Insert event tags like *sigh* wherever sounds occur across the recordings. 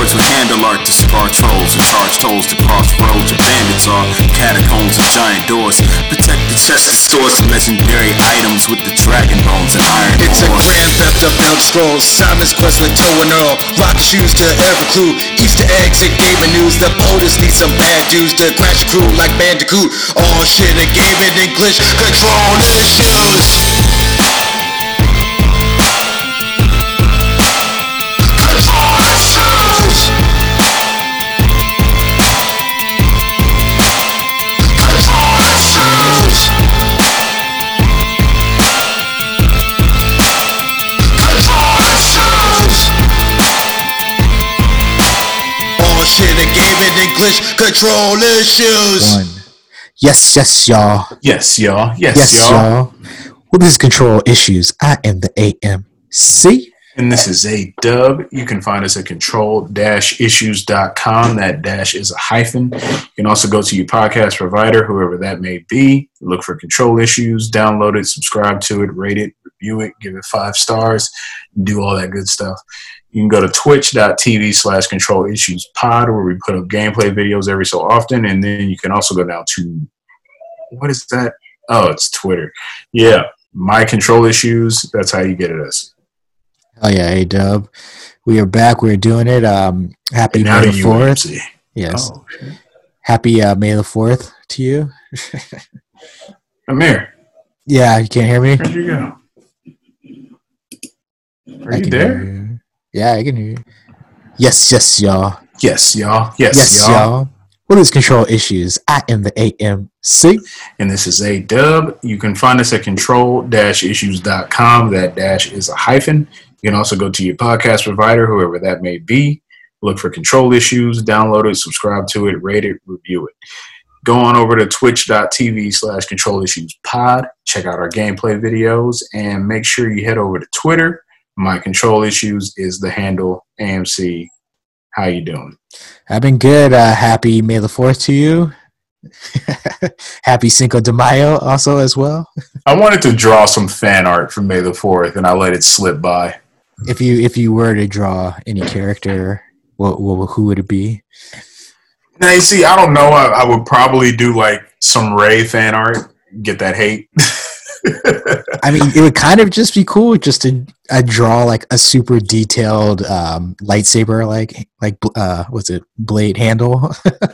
Lords with handle art to scar trolls and charge tolls to cross roads where bandits are. Catacombs and giant doors. Protect the chest of stores of legendary items with the dragon bones and iron It's a grand theft of Elder Scrolls. Simon's Quest with Toe and Earl. Rock shoes to every clue. Easter eggs and gaming news. The POTUS need some bad dudes to crash a crew like Bandicoot. All shit and gaming and glitch control issues. Control All shit and gaming glitch control issues. One. Yes, yes, y'all. Yes, y'all. Yes, Yes, y'all. y'all. With control issues, I am the AMC. And this is a dub. You can find us at control-issues.com. That dash is a hyphen. You can also go to your podcast provider, whoever that may be. Look for Control Issues, download it, subscribe to it, rate it, review it, give it five stars, do all that good stuff. You can go to twitch.tv slash control issues pod where we put up gameplay videos every so often. And then you can also go down to what is that? Oh, it's Twitter. Yeah. My control issues. That's how you get at us. Oh yeah, A Dub. We are back. We're doing it. Um, happy May the Fourth. Yes. Oh. Happy uh, May the Fourth to you. *laughs* I'm here. Yeah, you can't hear me. where'd you go? Are I you there? Yeah, I can hear you. Yes, yes, y'all. Yes, y'all. Yes, Yes, y'all. y'all. What is control issues? I am the AMC. And this is a dub. You can find us at control-issues.com. That dash is a hyphen. You can also go to your podcast provider, whoever that may be. Look for Control Issues, download it, subscribe to it, rate it, review it. Go on over to twitch.tv slash control issues pod. Check out our gameplay videos and make sure you head over to Twitter. My control issues is the handle AMC. How you doing? I've been good. Uh, happy May the Fourth to you. *laughs* happy Cinco de Mayo also as well. I wanted to draw some fan art for May the 4th and I let it slip by. If you if you were to draw any character, what, what who would it be? Now, you see, I don't know. I, I would probably do like some Rey fan art, get that hate. *laughs* *laughs* I mean, it would kind of just be cool just to uh, draw like a super detailed um, lightsaber, like like uh, what's it, blade handle? *laughs*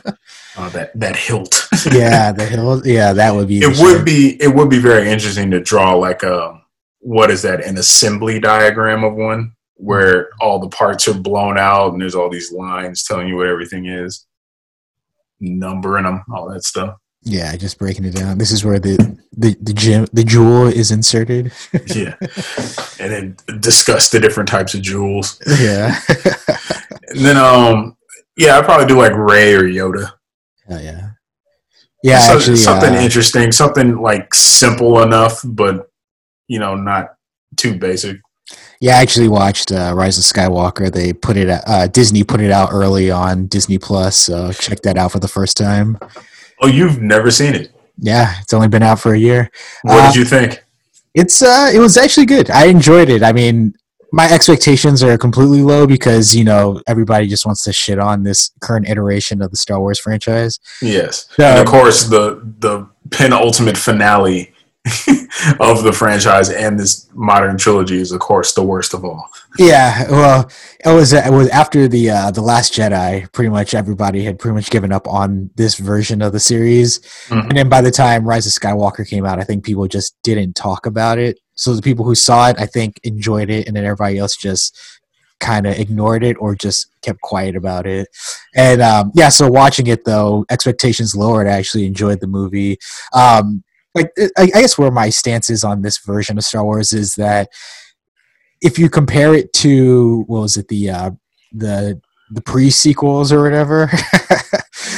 Oh, that that hilt. yeah, *laughs* the hill. Yeah, that would be. it would be it would be very interesting to draw like a what is that an assembly diagram of one where all the parts are blown out and there's all these lines telling you what everything is, numbering them, all that stuff. Yeah, just breaking it down. This is where the the the gem the jewel is inserted. *laughs* Yeah, and then discuss the different types of jewels. yeah. And then um yeah, I'd probably do like Rey or Yoda. Hell yeah. Yeah, So- actually, something uh, interesting, something like simple enough, but you know, not too basic. yeah, I actually watched uh, Rise of Skywalker. They put it, uh, Disney put it out early on Disney Plus. So check that out for the first time. Oh, you've never seen it? Yeah, it's only been out for a year. What Uh, did you think? It's uh, it was actually good. I enjoyed it. I mean, my expectations are completely low because you know everybody just wants to shit on this current iteration of the Star Wars franchise. Yes, So- and of course the the penultimate finale *laughs* of the franchise and this modern trilogy is, of course, the worst of all. Yeah, well, it was it was after the uh, the Last Jedi. Pretty much everybody had pretty much given up on this version of the series, Mhm. and then by the time Rise of Skywalker came out, I think people just didn't talk about it. So the people who saw it, I think, enjoyed it, and then everybody else just kind of ignored it or just kept quiet about it. And um, yeah, so watching it though, expectations lowered. I actually enjoyed the movie. Um, like I, I guess where my stance is on this version of Star Wars is that if you compare it to what was it the uh, the the pre sequels or whatever. *laughs*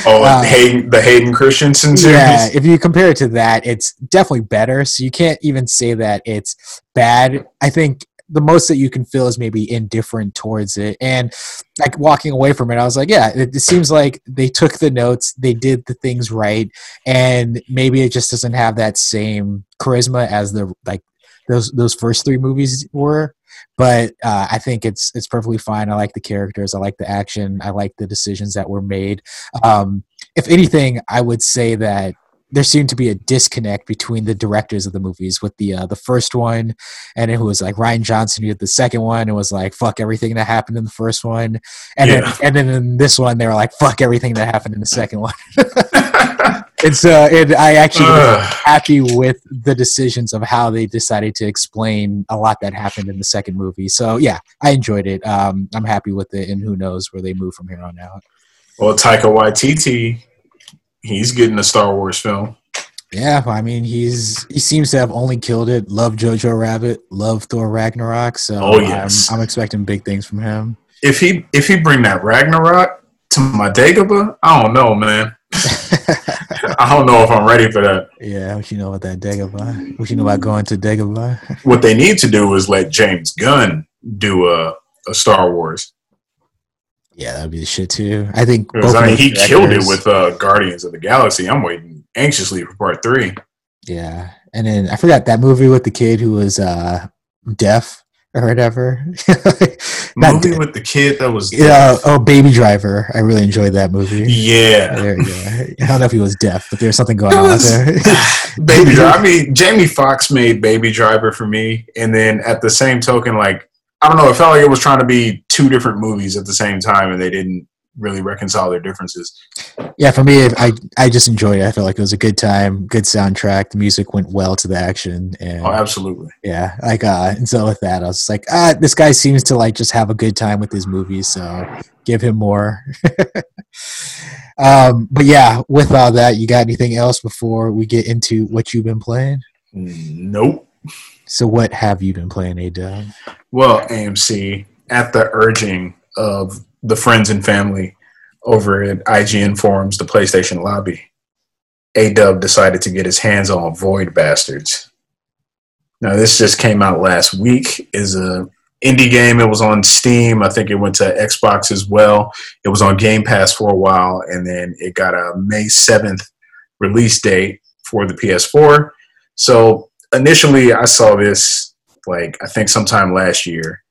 Oh, Uh, Hayden, the Hayden Christensen series. yeah, if you compare it to that, it's definitely better. So you can't even say that it's bad. I think the most that you can feel is maybe indifferent towards it. And like walking away from it, I was like, yeah, it, it seems like they took the notes, they did the things right, and maybe it just doesn't have that same charisma as the like those those first three movies were. but uh, I think it's it's perfectly fine. I like the characters, I like the action, I like the decisions that were made. Um, if anything, I would say that there seemed to be a disconnect between the directors of the movies with the uh, the first one and it was like Rian Johnson who did the second one and was like fuck everything that happened in the first one. And Yeah. then and then in this one they were like fuck everything that happened in the second one. *laughs* *laughs* It's uh and I actually was happy with the decisions of how they decided to explain a lot that happened in the second movie. So yeah I enjoyed it. Um I'm happy with it and who knows where they move from here on out. Well, Taika Waititi, he's getting a Star Wars film. Yeah, I mean he's he seems to have only killed it. Love Jojo Rabbit, love Thor Ragnarok. So Oh, yes. I'm, I'm expecting big things from him. If he if he bring that Ragnarok to my Dagobah, I don't know, man. *laughs* I don't know if I'm ready for that. yeah, what you know about that Dagobah? What you know about going to Dagobah? What they need to do is let James Gunn do a, a Star Wars. Yeah, that'd be the shit too. I think Because I mean, he killed it with uh, Guardians of the Galaxy. I'm waiting anxiously for part three. yeah, and then I forgot that movie with the kid who was uh deaf or whatever. *laughs* Not Movie deaf. with the kid that was Yeah, oh, Baby Driver. I really enjoyed that movie. yeah. There you go. I don't know if he was deaf, but there's something going on there. *sighs* Baby Driver. I mean, Jamie Foxx made Baby Driver for me, and then at the same token, like I don't know, it felt like it was trying to be two different movies at the same time, and they didn't really reconcile their differences. yeah, for me, I I just enjoyed it. I felt like it was a good time, good soundtrack. The music went well to the action, and Oh, absolutely. yeah, like uh, and so with that, I was like, ah, this guy seems to like just have a good time with his movies, so give him more. *laughs* um, but yeah, with all that, you got anything else before we get into what you've been playing? Nope. So, what have you been playing, A Dub? Well, AMC, at the urging of the friends and family over at IGN Forums, the PlayStation lobby, A Dub decided to get his hands on Void Bastards. Now, this just came out last week. is a indie game. It was on Steam. I think it went to Xbox as well. It was on Game Pass for a while, and then it got a May seventh release date for the PS4. So initially, I saw this like I think sometime last year.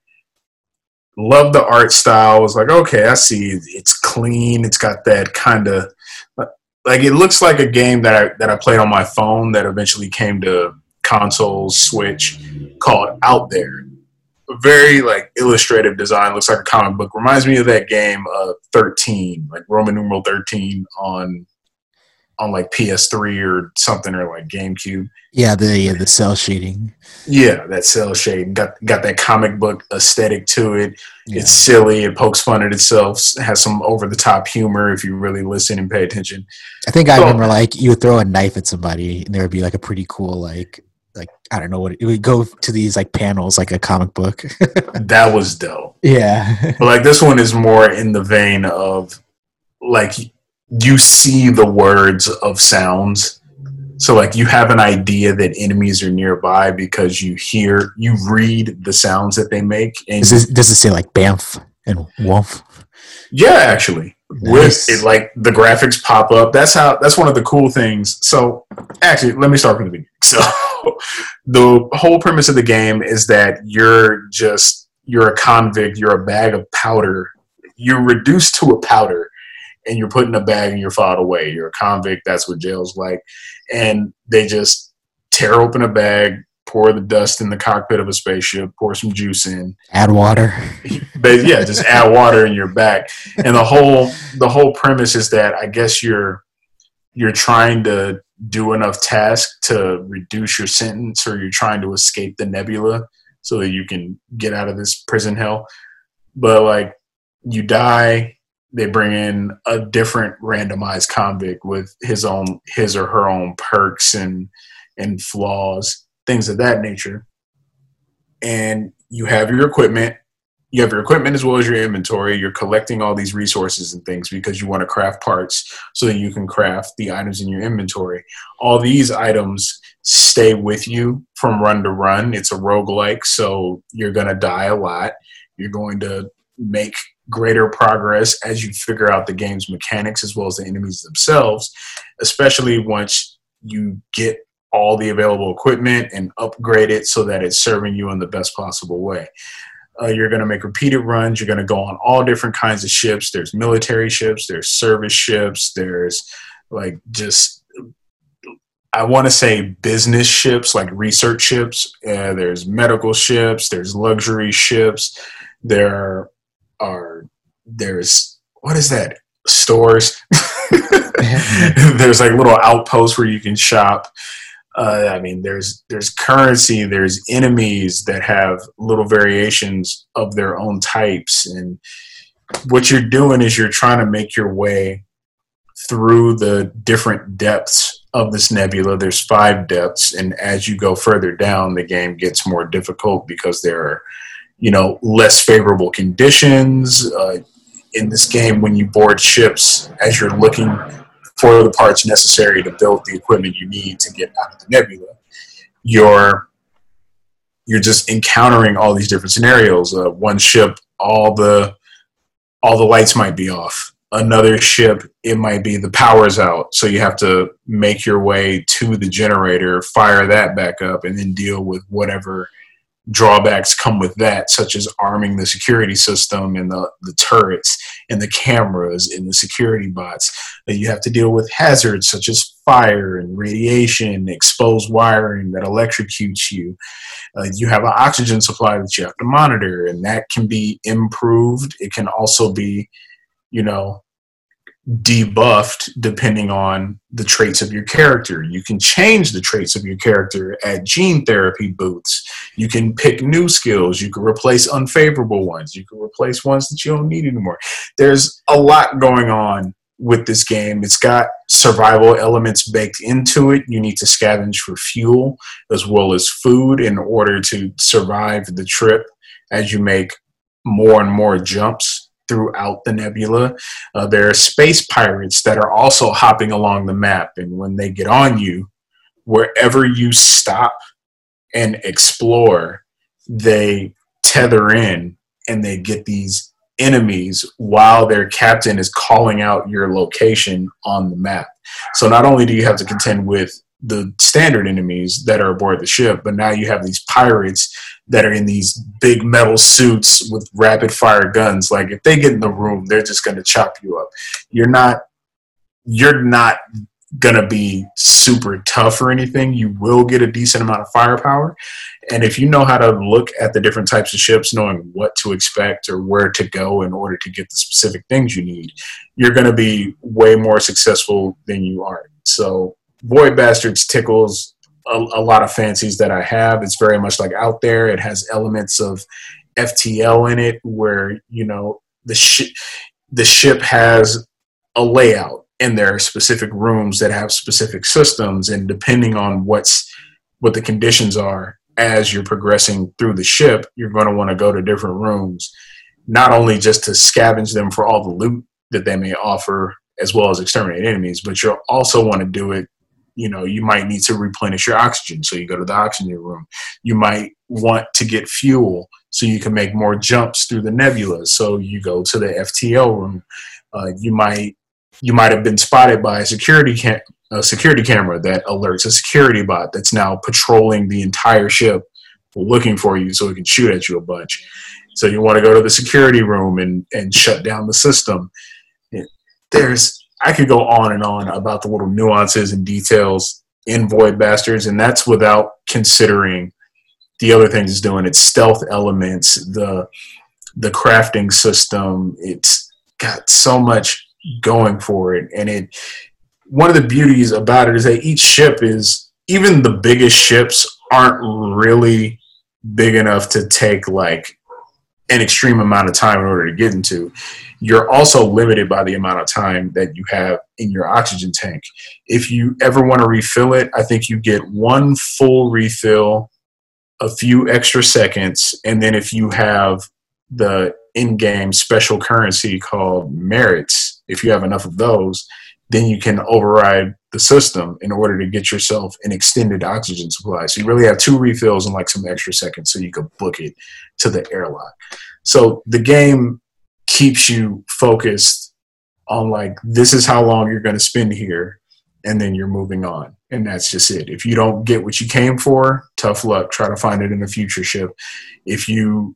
Love the art style. Was like, okay, I see. It's clean. It's got that kind of like it looks like a game that I that I played on my phone that eventually came to consoles, Switch, called Out There. Very like illustrative design. Looks like a comic book. Reminds me of that game, uh, Thirteen, like Roman numeral thirteen on on like PS3 or something or like GameCube. Yeah, the yeah, the cell shading. Yeah, that cell shade got got that comic book aesthetic to it. Yeah. It's silly. It pokes fun at itself. Has some over the top humor if you really listen and pay attention. I think I Oh. remember like you would throw a knife at somebody and there would be like a pretty cool like like I don't know what it would go to these like panels like a comic book. *laughs* That was dope. yeah. But like this one is more in the vein of like you see the words of sounds. So like you have an idea that enemies are nearby because you hear you read the sounds that they make and Does this, does it say like Bamf and Wolf? Yeah, actually, Nice. with it, like the graphics pop up. That's how. That's one of the cool things. So, actually, let me start from the beginning. *laughs* So, the whole premise of the game is that you're just you're a convict. You're a bag of powder. You're reduced to a powder, and you're put in a bag and you're filed away. You're a convict. That's what jail's like. And they just tear open a bag, pour the dust in the cockpit of a spaceship, pour some juice in, Add water. *laughs* but yeah, just add water in your back. And the whole the whole premise is that I guess you're you're trying to do enough tasks to reduce your sentence, or you're trying to escape the nebula so that you can get out of this prison hell. But like you die, they bring in a different randomized convict with his own his or her own perks and and flaws, things of that nature. And you have your equipment you have your equipment as well as your inventory. You're collecting all these resources and things because you want to craft parts so that you can craft the items in your inventory. All these items stay with you from run to run. It's a roguelike, so you're going to die a lot. You're going to make greater progress as you figure out the game's mechanics as well as the enemies themselves, especially once you get all the available equipment and upgrade it so that it's serving you in the best possible way. Uh, you're going to make repeated runs. You're going to go on all different kinds of ships. There's military ships, there's service ships, there's like just, I want to say business ships, like research ships. Uh, there's medical ships, there's luxury ships. There are, there's, what is that? Stores. *laughs* there's like little outposts where you can shop. Uh, I mean, there's there's currency, there's enemies that have little variations of their own types, and what you're doing is you're trying to make your way through the different depths of this nebula. There's five depths, and as you go further down, the game gets more difficult because there are, you know, less favorable conditions. Uh, in this game, when you board ships, as you're looking for the parts necessary to build the equipment you need to get out of the nebula. You're you're just encountering all these different scenarios. Uh, one ship, all the all the lights might be off. Another ship, it might be the power's out, so you have to make your way to the generator, fire that back up, and then deal with whatever drawbacks come with that, such as arming the security system and the, the turrets and the cameras and the security bots. You have to deal with hazards such as fire and radiation, exposed wiring that electrocutes you. Uh, you have an oxygen supply that you have to monitor, and that can be improved. It can also be, you know, debuffed depending on the traits of your character. You can change the traits of your character at gene therapy booths. You can pick new skills. You can replace unfavorable ones. You can replace ones that you don't need anymore. There's a lot going on with this game. It's got survival elements baked into it. You need to scavenge for fuel as well as food in order to survive the trip as you make more and more jumps throughout the nebula. Uh, there are space pirates that are also hopping along the map, and when they get on you, wherever you stop and explore, they tether in and they get these enemies while their captain is calling out your location on the map. So not only do you have to contend with the standard enemies that are aboard the ship, but now you have these pirates that are in these big metal suits with rapid fire guns. Like if they get in the room, they're just going to chop you up. You're not you're not going to be super tough or anything. You will get a decent amount of firepower. And if you know how to look at the different types of ships, knowing what to expect or where to go in order to get the specific things you need, you're going to be way more successful than you are. So Void Bastards tickles a, a, lot of fancies that I have. It's very much like out there. It has elements of FTL in it, where you know the ship the ship has a layout, and there are specific rooms that have specific systems, and depending on what's what the conditions are as you're progressing through the ship, you're going to want to go to different rooms, not only just to scavenge them for all the loot that they may offer, as well as exterminate enemies, but you'll also want to do it you know you might need to replenish your oxygen. So you go to the oxygen room. You might want to get fuel so you can make more jumps through the nebula. So you go to the ftl room. Uh, you might you might have been spotted by a security cam- a security camera that alerts a security bot that's now patrolling the entire ship looking for you so it can shoot at you a bunch. So you want to go to the security room and and shut down the system. There's I could go on and on about the little nuances and details in Void Bastards, and that's without considering the other things it's doing. Its stealth elements, the the crafting system. It's got so much going for it, and it. One of the beauties about it is that each ship is even the biggest ships aren't really big enough to take like an extreme amount of time in order to get into you're also limited by the amount of time that you have in your oxygen tank. If you ever want to refill it, I think you get one full refill, a few extra seconds, and then if you have the in game special currency called merits, if you have enough of those, then you can override the system in order to get yourself an extended oxygen supply. So you really have two refills and like some extra seconds so you can book it to the airlock. So the game keeps you focused on like this is how long you're going to spend here and then you're moving on and that's just it. If you don't get what you came for, tough luck. Try to find it in a future ship. If you,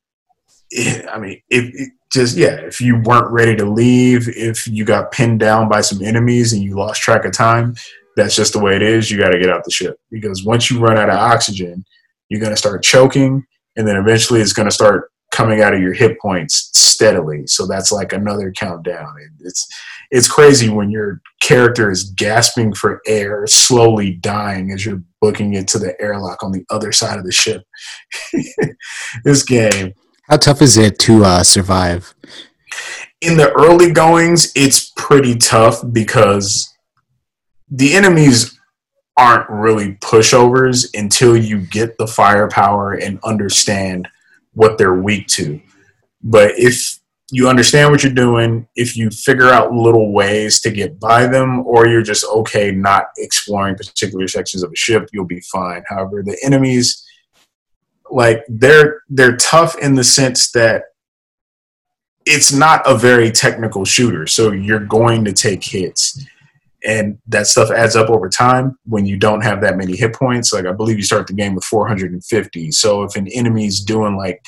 eh, I mean, if just yeah, if you weren't ready to leave, if you got pinned down by some enemies and you lost track of time, that's just the way it is. You got to get out the ship because once you run out of oxygen, you're going to start choking, and then eventually it's going to start coming out of your hit points steadily. So that's like another countdown. It's it's crazy when your character is gasping for air, slowly dying as you're booking it to the airlock on the other side of the ship. *laughs* this game. How tough is it to uh, survive? In the early goings, it's pretty tough because the enemies aren't really pushovers until you get the firepower and understand what they're weak to. But if you understand what you're doing, if you figure out little ways to get by them, or you're just okay not exploring particular sections of a ship, you'll be fine. However, the enemies, like they're they're tough in the sense that it's not a very technical shooter, so you're going to take hits and that stuff adds up over time when you don't have that many hit points. Like I believe you start the game with 450. So if an enemy's doing like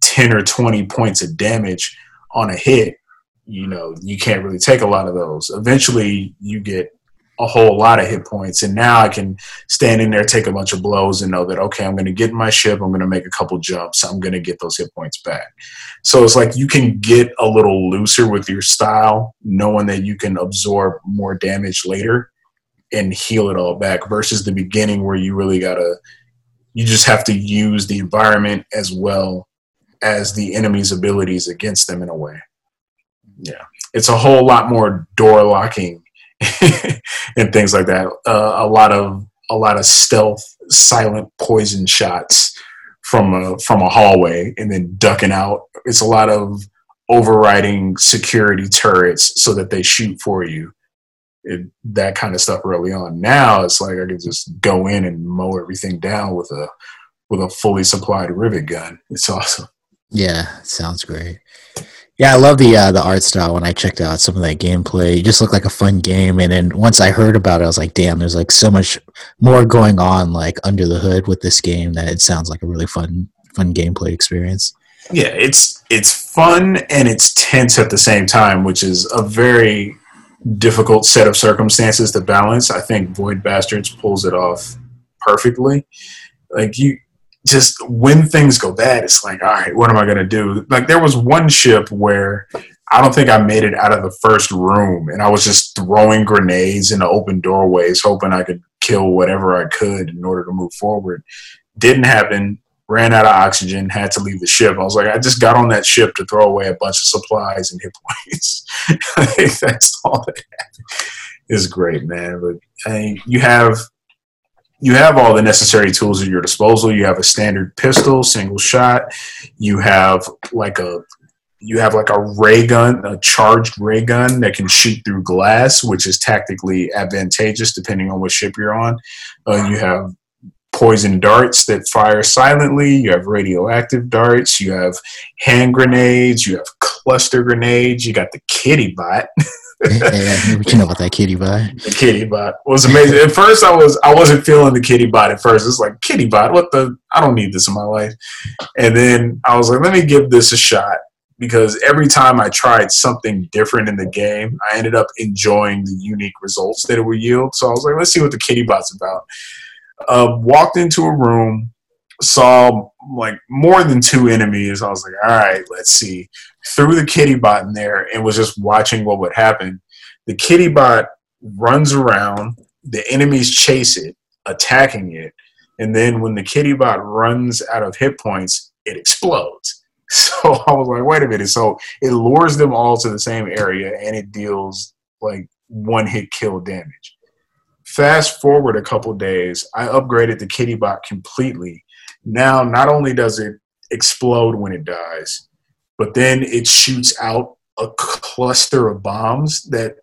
10 or 20 points of damage on a hit, you know, you can't really take a lot of those. Eventually you get a whole lot of hit points. And now I can stand in there, take a bunch of blows, and know that, okay, I'm going to get my ship, I'm going to make a couple jumps, I'm going to get those hit points back. So it's like you can get a little looser with your style, knowing that you can absorb more damage later and heal it all back versus the beginning where you really got to, you just have to use the environment as well as the enemy's abilities against them in a way. Yeah. It's a whole lot more door locking *laughs* and things like that. Uh, a lot of a lot of stealth, silent poison shots from a from a hallway, and then ducking out. It's a lot of overriding security turrets so that they shoot for you. It, that kind of stuff early on. Now it's like I can just go in and mow everything down with a with a fully supplied rivet gun. It's awesome. Yeah, sounds great. Yeah, I love the uh, the art style. When I checked out some of that gameplay, it just looked like a fun game. And then once I heard about it, I was like, "Damn, there's like so much more going on like under the hood with this game that it sounds like a really fun fun gameplay experience." Yeah, it's it's fun and it's tense at the same time, which is a very difficult set of circumstances to balance. I think Void Bastards pulls it off perfectly. Like you just when things go bad, it's like, all right, what am I gonna do? Like there was one ship where I don't think I made it out of the first room, and I was just throwing grenades into open doorways, hoping I could kill whatever I could in order to move forward. Didn't happen. Ran out of oxygen, had to leave the ship. I was like, I just got on that ship to throw away a bunch of supplies and hit points. *laughs* That's all that happened. It's great, man. But I mean, you have you have all the necessary tools at your disposal. You have a standard pistol, single shot. You have like a you have like a ray gun, a charged ray gun that can shoot through glass, which is tactically advantageous depending on what ship you're on. Uh, you have poison darts that fire silently. You have radioactive darts. You have hand grenades. You have cluster grenades. You got the kitty bot. *laughs* what you know about that kitty bot? The kitty bot was amazing. At first, I was I wasn't feeling the kitty bot. At first, it's like kitty bot. What the? I don't need this in my life. And then I was like, let me give this a shot because every time I tried something different in the game, I ended up enjoying the unique results that it would yield. So I was like, let's see what the kitty bot's about. Uh, walked into a room, saw like more than two enemies. I was like, all right, let's see threw the kitty bot in there and was just watching what would happen. The kitty bot runs around, the enemies chase it, attacking it, and then when the kitty bot runs out of hit points, it explodes. *laughs* So I was like, wait a minute. So it lures them all to the same area and it deals like one hit kill damage. Fast forward a couple days, I upgraded the kitty bot completely. Now, not only does it explode when it dies, but then it shoots out a cluster of bombs that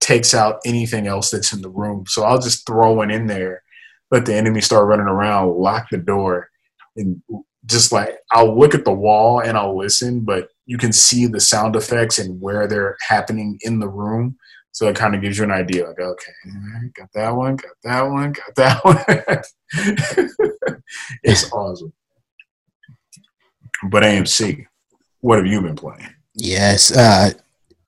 takes out anything else that's in the room. So I'll just throw one in there, let the enemy start running around, lock the door, and just like I'll look at the wall and I'll listen, but you can see the sound effects and where they're happening in the room. So it kind of gives you an idea, like, okay, got that one, got that one, got that *laughs* one. it's awesome. But AMC, what have you been playing? Yes, uh,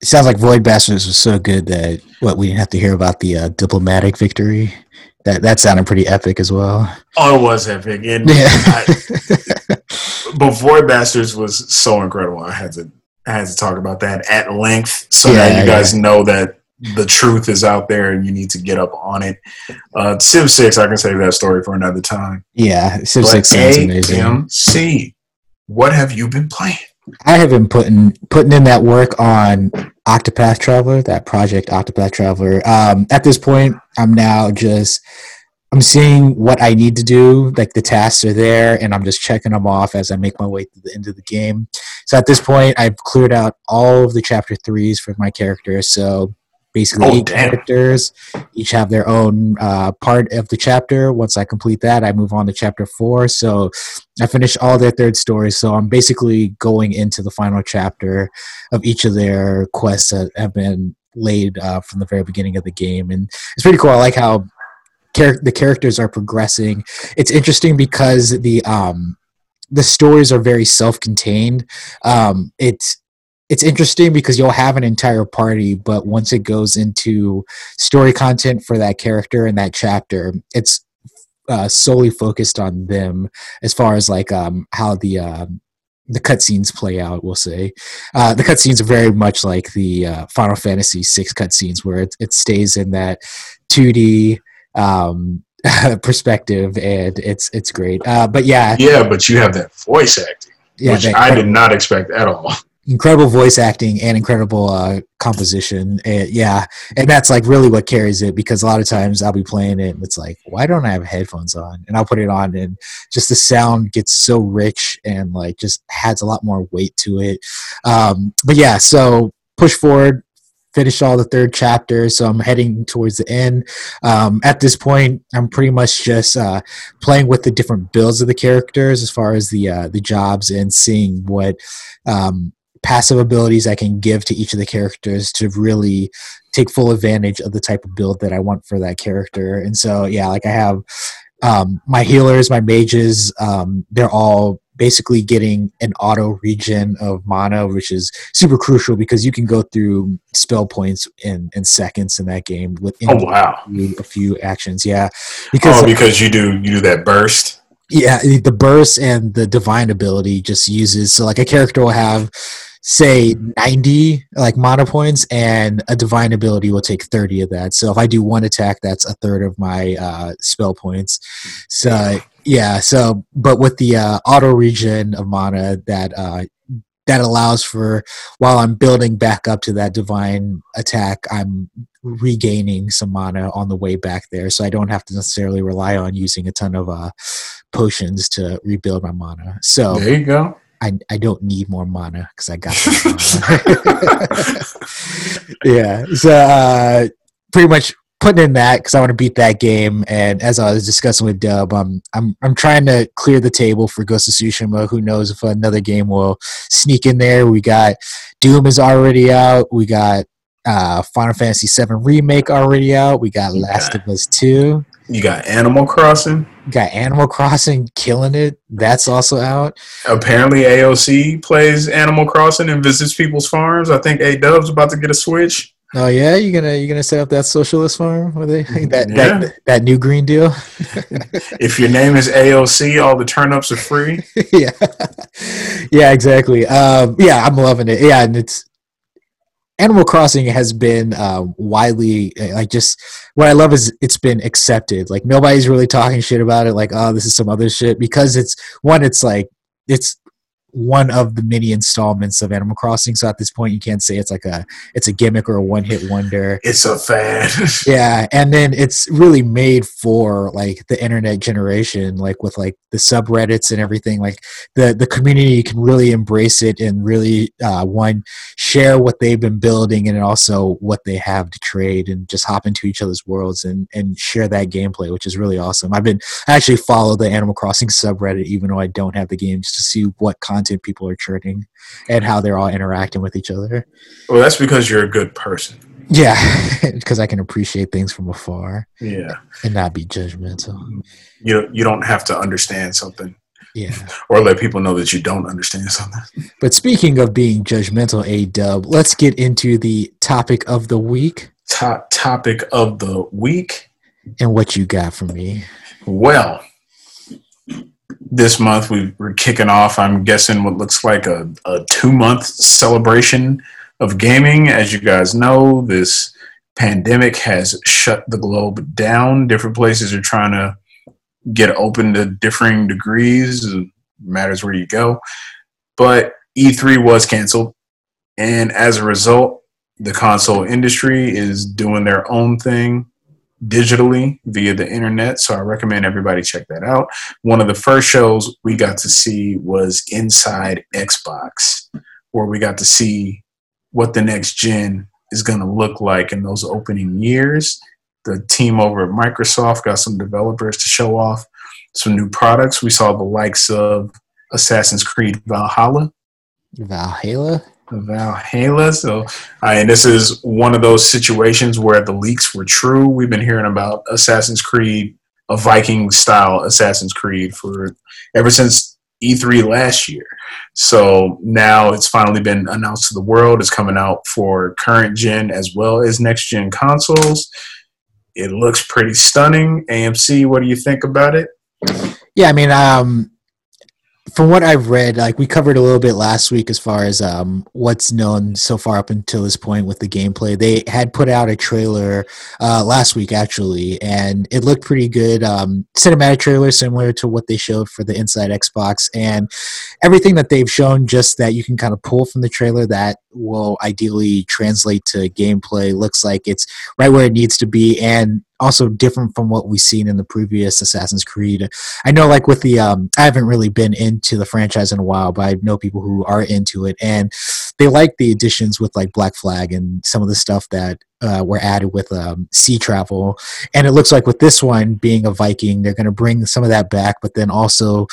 it sounds like Void Bastards was so good that what we didn't have to hear about the uh, diplomatic victory. That that sounded pretty epic as well. Oh, it was epic, and Yeah. I, *laughs* but Void Bastards was so incredible. I had to I had to talk about that at length, so Yeah, that you guys know that the truth is out there, and you need to get up on it. Uh, Civ Six, I can save that story for another time. yeah, Civ But Six sounds amazing. AMC, what have you been playing? I have been putting putting in that work on Octopath Traveler, that project Octopath Traveler. Um, at this point, I'm now just I'm seeing what I need to do. Like the tasks are there, and I'm just checking them off as I make my way to the end of the game. So at this point, I've cleared out all of the chapter threes for my characters. So basically, Oh, eight damn. characters each have their own uh, part of the chapter. Once I complete that, I move on to chapter four. So I finish all their third stories, so I'm basically going into the final chapter of each of their quests that have been laid uh, from the very beginning of the game, and it's pretty cool. I like how char- the characters are progressing. It's interesting because the um, the stories are very self-contained. Um, it's it's interesting because you'll have an entire party, but once it goes into story content for that character and that chapter, it's uh, solely focused on them as far as like um, how the um the cutscenes play out. We'll say uh, the cutscenes are very much like the uh, Final Fantasy VI cutscenes, where it, it stays in that 2D um, *laughs* perspective, and it's it's great. Uh, but yeah, Yeah, but you have that voice acting, yeah, which that I did not expect at all. Incredible voice acting and incredible uh, composition. And yeah, and that's like really what carries it because a lot of times I'll be playing it and it's like, why don't I have headphones on? And I'll put it on and just the sound gets so rich and like just adds a lot more weight to it. Um, but yeah, so push forward. Finish all the third chapter, so I'm heading towards the end. Um, at this point, I'm pretty much just uh, playing with the different builds of the characters as far as the uh, the jobs and seeing what um, passive abilities I can give to each of the characters to really take full advantage of the type of build that I want for that character. And so, yeah, like I have um, my healers, my mages, um, they're all basically getting an auto regen of mana, which is super crucial because you can go through spell points in, in seconds in that game within Oh wow! a few actions. Yeah, because Oh, because you do you do that burst. yeah the burst and the divine ability just uses so like a character will have say 90 like mana points and a divine ability will take 30 of that. So if i do one attack that's a third of my uh, spell points. So yeah so but with the uh, auto regen of mana that uh, that allows for while i'm building back up to that divine attack i'm regaining some mana on the way back there. So i don't have to necessarily rely on using a ton of uh, potions to rebuild my mana. So There you go. I, I don't need more mana because I got *laughs* *laughs* yeah. So uh, pretty much putting in that because I want to beat that game. And as I was discussing with Dub, um, I'm I'm trying to clear the table for Ghost of Tsushima. Who knows if another game will sneak in there? We got Doom is already out. We got uh, Final Fantasy VII remake already out. We got Last of Us Two. You got Animal Crossing. We got Animal Crossing killing it. That's also out. Apparently, AOC plays Animal Crossing and visits people's farms. I think A Dub's about to get a Switch. Oh yeah, you gonna you gonna set up that socialist farm? Were they *laughs* that Yeah. that that new green deal? *laughs* If your name is AOC, all the turnips are free. *laughs* yeah, yeah, exactly. Um, yeah, I'm loving it. Yeah, and it's Animal Crossing has been uh, widely uh, like just what I love is it's been accepted. Like nobody's really talking shit about it. Like oh, this is some other shit because it's one. It's like it's one of the many installments of Animal Crossing. So at this point, you can't say it's like a it's a gimmick or a one hit wonder. It's a fan. *laughs* yeah and then it's really made for like the internet generation like with like the subreddits and everything like the the community can really embrace it and really uh, one share what they've been building and also what they have to trade and just hop into each other's worlds and and share that gameplay which is really awesome i've been I actually follow the animal crossing subreddit even though i don't have the game just to see what content content people are churning and how they're all interacting with each other. Well, that's because you're a good person. Yeah, *laughs* because I can appreciate things from afar Yeah. and not be judgmental. You you don't have to understand something Yeah. *laughs* or let people know that you don't understand something. But speaking of being judgmental, A dub, let's get into the topic of the week Top topic of the week. and what you got for me. Well, this month we, we're kicking off, I'm guessing, what looks like a, a two month celebration of gaming. As you guys know, this pandemic has shut the globe down. Different places are trying to get open to differing degrees, it matters where you go. But E3 was canceled. And as a result, the console industry is doing their own thing digitally via the internet. So I recommend everybody check that out. One of the first shows we got to see was Inside Xbox, where we got to see what the next gen is going to look like in those opening years. The team over at Microsoft got some developers to show off some new products. We saw the likes of Assassin's Creed Valhalla, Valhalla? Valhalla. So, I and this is one of those situations where the leaks were true. We've been hearing about Assassin's Creed, a Viking style Assassin's Creed for ever since E3 last year. So now it's finally been announced to the world. It's coming out for current gen as well as next gen consoles. It looks pretty stunning. AMC, what do you think about it? Yeah, I mean, um, from what I've read, like we covered a little bit last week as far as um, what's known so far up until this point with the gameplay. They had put out a trailer uh, last week, actually, and it looked pretty good. Um, cinematic trailer similar to what they showed for the Inside Xbox, and everything that they've shown, just that you can kind of pull from the trailer that will ideally translate to gameplay, looks like it's right where it needs to be, and also different from what we've seen in the previous Assassin's Creed. I know, like with the, um, I haven't really been into the franchise in a while, but I know people who are into it, and they like the additions with like Black Flag and some of the stuff that uh, were added with um, sea travel. And it looks like with this one being a Viking, they're going to bring some of that back, but then also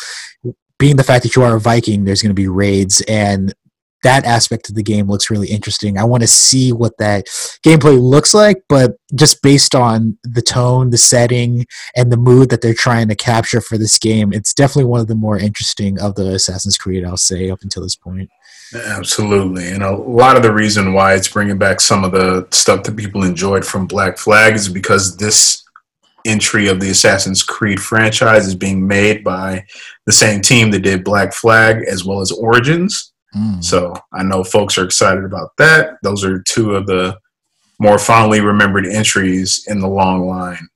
being the fact that you are a Viking, there's going to be raids and that aspect of the game looks really interesting. I want to see what that gameplay looks like, but just based on the tone, the setting, and the mood that they're trying to capture for this game, it's definitely one of the more interesting of the Assassin's Creed, I'll say, up until this point. Absolutely. And a lot of the reason why it's bringing back some of the stuff that people enjoyed from Black Flag is because this entry of the Assassin's Creed franchise is being made by the same team that did Black Flag as well as Origins. Mm. So I know folks are excited about that. Those are two of the more fondly remembered entries in the long line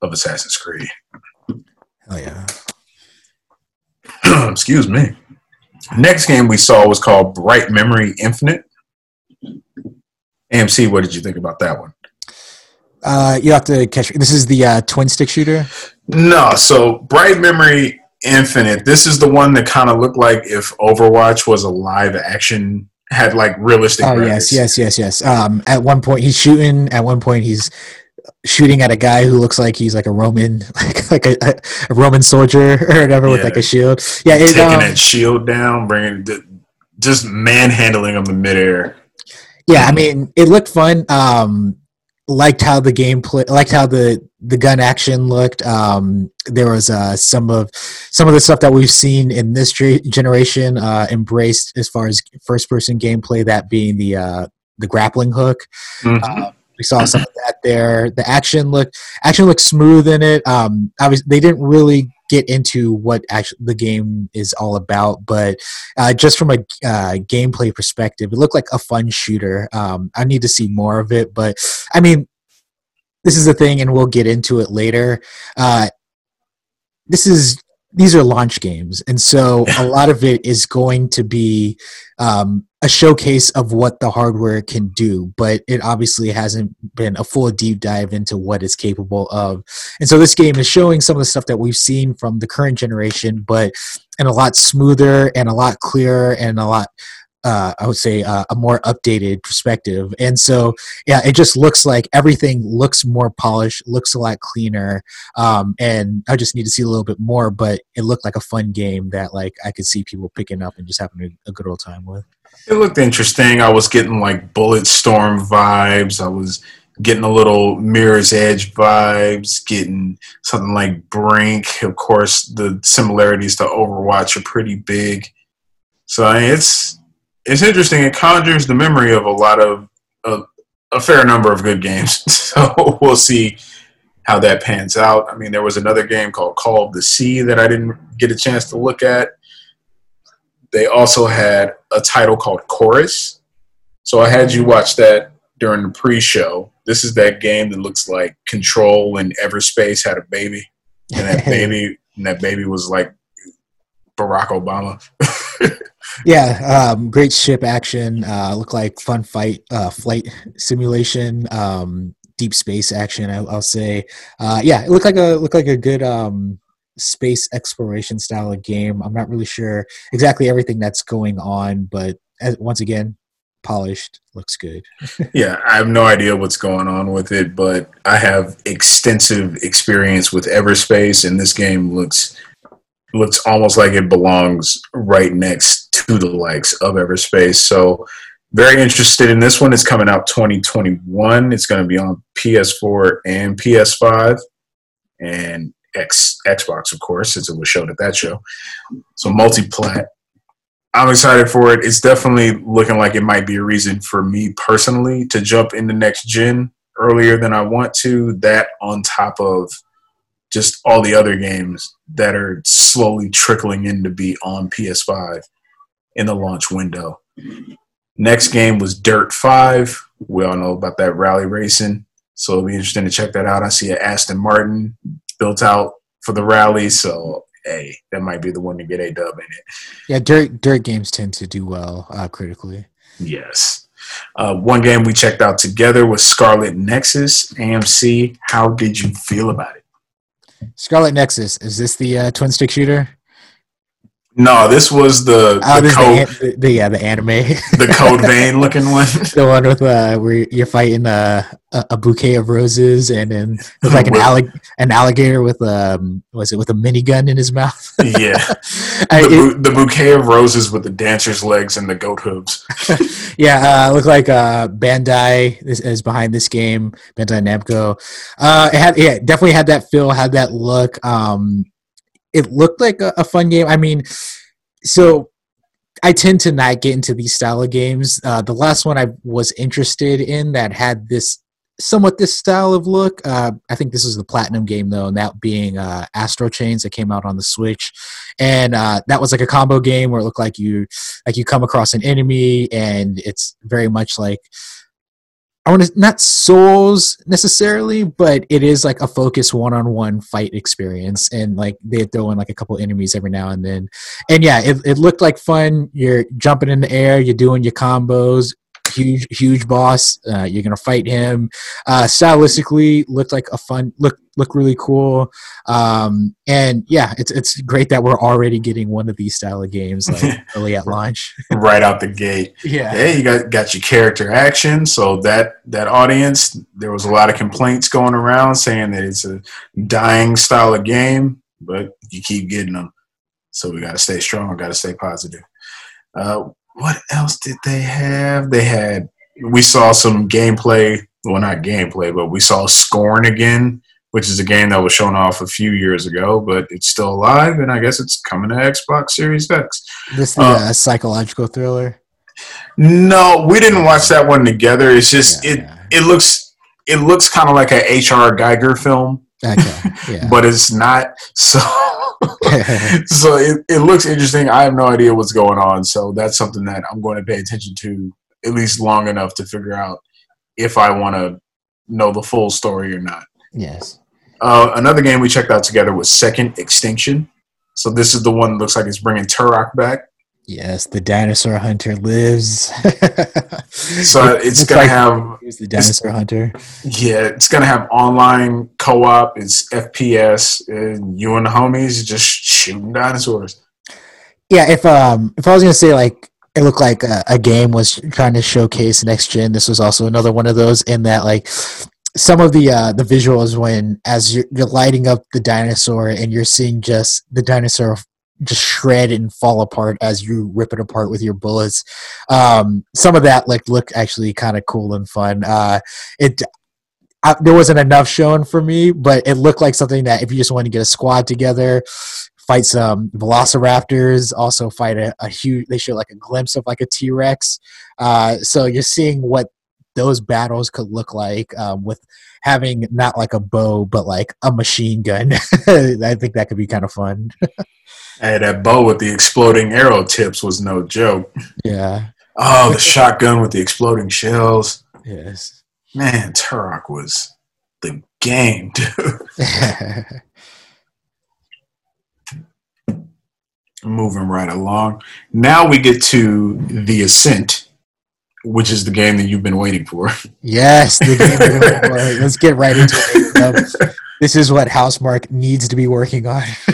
of Assassin's Creed. Oh yeah. *clears throat* Excuse me. Next game we saw was called Bright Memory Infinite. AMC, what did you think about that one? Uh, you have to catch. This is the uh, twin stick shooter. No, so Bright Memory Infinite, this is the one that kind of looked like if Overwatch was a live action, had like realistic. Oh graphics. yes, yes, yes, yes. Um, at one point he's shooting. At one point he's shooting at a guy who looks like he's like a Roman, *laughs* like like a, a Roman soldier *laughs* or whatever with like a shield. Yeah, it, Taking um, that shield down, bringing the, just manhandling them in midair. yeah. I mean, it looked fun. Um, liked how the game gameplay, liked how the the gun action looked. Um, there was uh, some of some of the stuff that we've seen in this generation uh, embraced as far as first person gameplay. That being the uh, the grappling hook. Mhm. Uh, we saw some of that there. The action looked action looked smooth in it. Um, obviously, they didn't really get into what actually the game is all about, but uh, just from a uh, gameplay perspective, it looked like a fun shooter. Um, I need to see more of it, but I mean, this is the thing, and we'll get into it later. Uh, this is these are launch games, and so a *laughs* lot of it is going to be um, a showcase of what the hardware can do, but it obviously hasn't been a full deep dive into what it's capable of. And so this game is showing some of the stuff that we've seen from the current generation, but in a lot smoother and a lot clearer and a lot uh, I would say uh, a more updated perspective. And so, yeah, it just looks like everything looks more polished, looks a lot cleaner. Um, and I just need to see a little bit more, but it looked like a fun game that like I could see people picking up and just having a, a good old time with. It looked interesting. I was getting like Bulletstorm vibes. I was getting a little Mirror's Edge vibes, getting something like Brink. Of course, the similarities to Overwatch are pretty big. So it's it's interesting. It conjures the memory of a lot of a, a fair number of good games. *laughs* So we'll see how that pans out. I mean, there was another game called Call of the Sea that I didn't get a chance to look at. They also had a title called Chorus. So I had you watch that during the pre-show. This is that game that looks like Control and Everspace had a baby, and that *laughs* baby and that baby was like Barack Obama. *laughs* Yeah, um, great ship action. Uh, look like fun fight, uh, flight simulation, um, deep space action. I, will say, uh, yeah, it looked like a looked like a good um, space exploration style of game. I'm not really sure exactly everything that's going on, but as, once again, polished, looks good. *laughs* yeah, I have no idea what's going on with it, but I have extensive experience with Everspace, and this game looks looks almost like it belongs right next to the likes of Everspace. So very interested in this one. It's coming out 2021. It's going to be on PS4 and PS5 and X Xbox, of course, since it was shown at that show. So multi-plat. I'm excited for it. It's definitely looking like it might be a reason for me personally to jump into next gen earlier than I want to. That on top of just all the other games that are slowly trickling in to be on PS5 in the launch window. Next game was Dirt 5. We all know about that rally racing. So it'll be interesting to check that out. I see an Aston Martin built out for the rally. So, hey, that might be the one to get a dub in it. Yeah, dirt, dirt games tend to do well uh, critically. Yes. Uh, one game we checked out together was Scarlet Nexus AMC. How did you feel about it? Scarlet Nexus is this the uh, twin stick shooter? No, this was the, oh, the code, the, the, yeah, the anime, *laughs* the code vein looking one, *laughs* the one with uh, where you're fighting uh, a, a bouquet of roses, and then like an allig- an alligator with um, was it with a minigun in his mouth? yeah, *laughs* I, the, it, the, bouquet of roses with the dancer's legs and the goat hooves. yeah, uh, look like uh, Bandai is, is, behind this game. Bandai Namco. Uh, it had yeah, definitely had that feel, had that look. Um, it looked like a, a, fun game. I mean, so I tend to not get into these style of games. Uh, the last one I was interested in that had this somewhat this style of look. Uh, I think this is the platinum game though, and that being uh, Astral Chains that came out on the Switch, and uh, that was like a combo game where it looked like you like you come across an enemy, and it's very much like I want to not souls necessarily, but it is like a focused one-on-one fight experience, and like they throw in like a couple enemies every now and then, and yeah, it, it looked like fun. You're jumping in the air, you're doing your combos, huge huge boss. Uh, you're gonna fight him. Uh, stylistically, looked like a fun look look really cool. Um, and yeah, it's it's great that we're already getting one of these style of games like *laughs* early at launch, right out the gate. Yeah, yeah, you got got your character action. So that that audience, there was a lot of complaints going around saying that it's a dying style of game, but you keep getting them. So we got to stay strong. Got to stay positive. Uh, what else did they have? They had we saw some gameplay. Well, not gameplay, but we saw Scorn again, which is a game that was shown off a few years ago, but it's still alive, and I guess it's coming to Xbox Series X. This uh, uh, psychological thriller. No, we didn't watch that one together. It's just yeah, it yeah. it looks it looks kind of like a H.R. Giger film. Okay, *laughs* yeah. but it's not. So *laughs* so it, it looks interesting. I have no idea what's going on. So that's something that I'm going to pay attention to at least long enough to figure out if I want to know the full story or not. Yes. Uh, another game we checked out together was Second Extinction. So this is the one that looks like it's bringing Turok back. Yes, the dinosaur hunter lives. *laughs* so it's gonna like have the dinosaur hunter. Yeah, it's gonna have online co-op. It's FPS, and you and the homies just shooting dinosaurs. Yeah, if um if I was gonna say like it looked like a, a game was trying to showcase next gen. This was also another one of those in that like some of the uh, the visuals when as you're, you're lighting up the dinosaur and you're seeing just the dinosaur just shred and fall apart as you rip it apart with your bullets. Um, some of that like looked actually kind of cool and fun. Uh, it I, there wasn't enough shown for me, but it looked like something that if you just want to get a squad together, fight some velociraptors, also fight a, a huge. They show like a glimpse of like a T Rex. Uh, so you're seeing what those battles could look like um, with having not like a bow but like a machine gun. *laughs* I think that could be kind of fun. *laughs* hey, that bow with the exploding arrow tips was no joke. Yeah. Oh, the shotgun with the exploding shells. Yes. Man, Turok was the game, dude. *laughs* Moving right along. Now we get to The Ascent, which is the game that you've been waiting for. yes, the game. Let's get right into it. *laughs* This is what Housemarque needs to be working on. *laughs*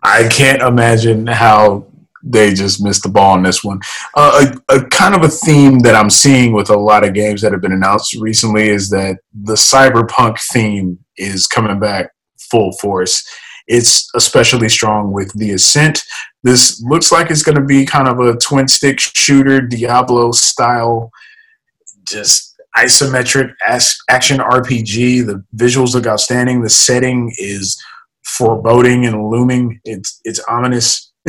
I can't imagine how they just missed the ball on this one. Uh, a, a, kind of a theme that I'm seeing with a lot of games that have been announced recently is that the cyberpunk theme is coming back full force. It's especially strong with the Ascent. This looks like it's going to be kind of a twin stick shooter, Diablo style, just isometric action RPG. The visuals look outstanding. The setting is foreboding and looming. It's it's ominous. *laughs*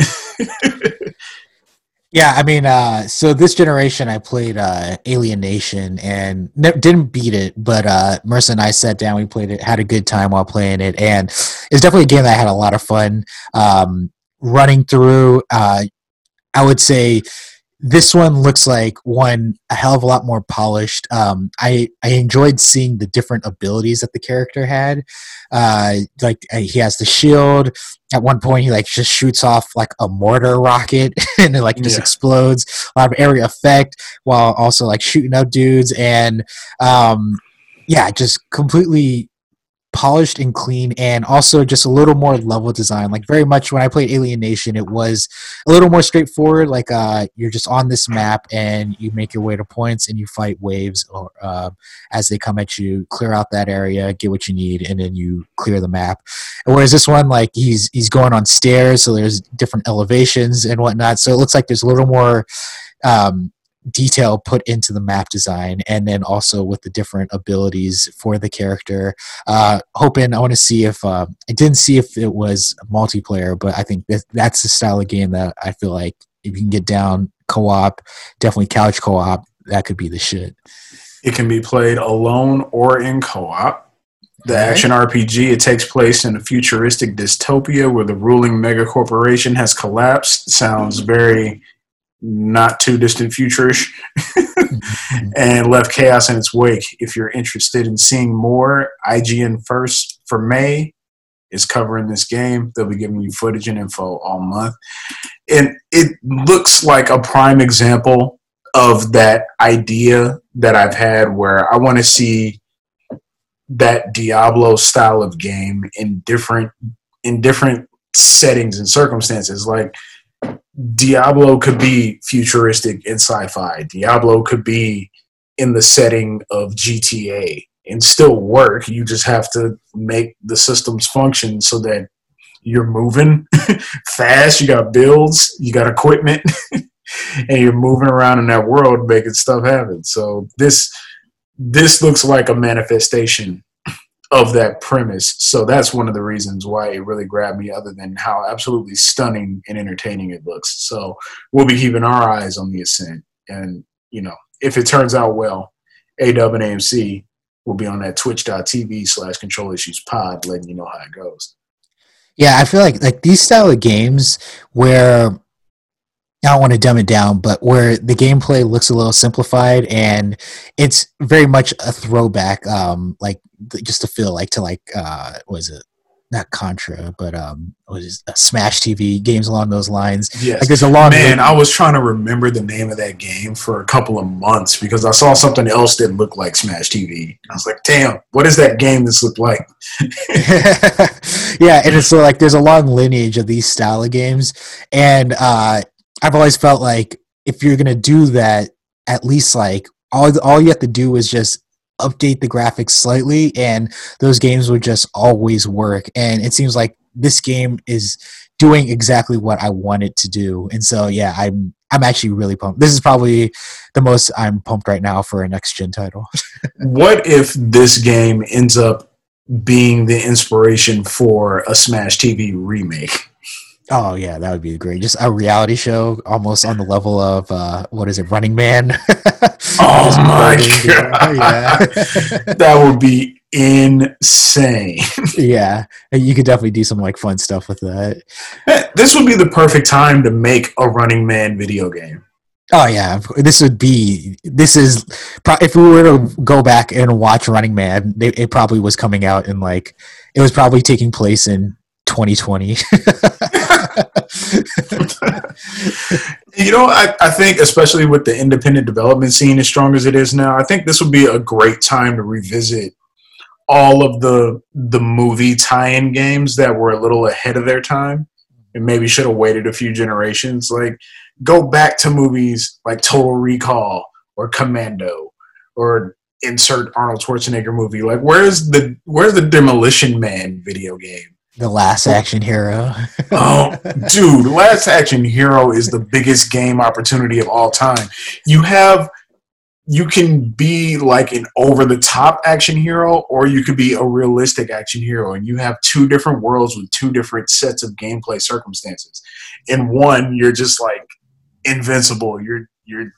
yeah, I mean, uh, so this generation, I played uh, Alienation and ne- didn't beat it, but uh, and I sat down, we played it, had a good time while playing it, and it's definitely a game that I had a lot of fun um, running through. Uh, I would say this one looks like one a hell of a lot more polished. Um, I I enjoyed seeing the different abilities that the character had. Uh, like uh, he has the shield. At one point, he like just shoots off like a mortar rocket, *laughs* and it like just yeah. explodes. A lot of area effect while also like shooting out dudes, and um, yeah, just completely polished and clean and also just a little more level design. Like very much when i played alienation it was a little more straightforward. Like uh, you're just on this map and you make your way to points and you fight waves or uh, as they come at you clear out that area get what you need and then you clear the map. Whereas this one like he's he's going on stairs so there's different elevations and whatnot. So it looks like there's a little more um, detail put into the map design and then also with the different abilities for the character. Uh hoping i want to see if uh, i didn't see if it was multiplayer but i think that that's the style of game that i feel like if you can get down co-op definitely couch co-op that could be the shit. It can be played alone or in co-op. The action RPG, it takes place in a futuristic dystopia where the ruling mega corporation has collapsed. Sounds very not too distant futurish *laughs* and left chaos in its wake. If you're interested in seeing more, IGN First for May is covering this game. They'll be giving you footage and info all month. And it looks like a prime example of that idea that I've had where I want to see that Diablo style of game in different in different settings and circumstances. Like Diablo could be futuristic and sci-fi. Diablo could be in the setting of GTA and still work. You just have to make the systems function so that you're moving *laughs* fast. You got builds, you got equipment, *laughs* and you're moving around in that world making stuff happen. So this this looks like a manifestation of that premise. So that's one of the reasons why it really grabbed me, other than how absolutely stunning and entertaining it looks. So we'll be keeping our eyes on the ascent. And, you know, if it turns out well, AW and AMC will be on that twitch.tv slash control issues pod, letting you know how it goes. Yeah, I feel like like these style of games where I don't want to dumb it down, but where the gameplay looks a little simplified and it's very much a throwback, um, like just to feel like to like uh, was it not Contra, but um, was it, Smash TV games along those lines. Yes, like there's a long man. I was trying to remember the name of that game for a couple of months because I saw something else that looked like Smash TV. I was like, damn, what is that game this looked like? *laughs* yeah, and it's like there's a long lineage of these style of games, and uh, I've always felt like if you're gonna do that, at least like all all you have to do is just update the graphics slightly, and those games would just always work. And it seems like this game is doing exactly what I want it to do. And so yeah, I'm I'm actually really pumped. This is probably the most I'm pumped right now for a next gen title. *laughs* what if this game ends up being the inspiration for a Smash TV remake? Oh yeah, that would be great. Just a reality show, almost on the level of uh, what is it, Running Man? *laughs* oh my god, yeah. *laughs* that would be insane. *laughs* yeah, you could definitely do some like fun stuff with that. This would be the perfect time to make a Running Man video game. Oh yeah, this would be. This is if we were to go back and watch Running Man, it, it probably was coming out in like it was probably taking place in 2020. You know, I, I think especially with the independent development scene as strong as it is now, I think this would be a great time to revisit all of the the movie tie-in games that were a little ahead of their time and maybe should have waited a few generations. Like go back to movies like Total Recall or Commando or insert Arnold Schwarzenegger movie. Like where's the where's the Demolition Man video game? The Last oh. Action Hero. *laughs* oh, dude, Last Action Hero is the biggest game opportunity of all time. You have you can be like an over the top action hero or you could be a realistic action hero and you have two different worlds with two different sets of gameplay circumstances in one you're just like invincible you're you're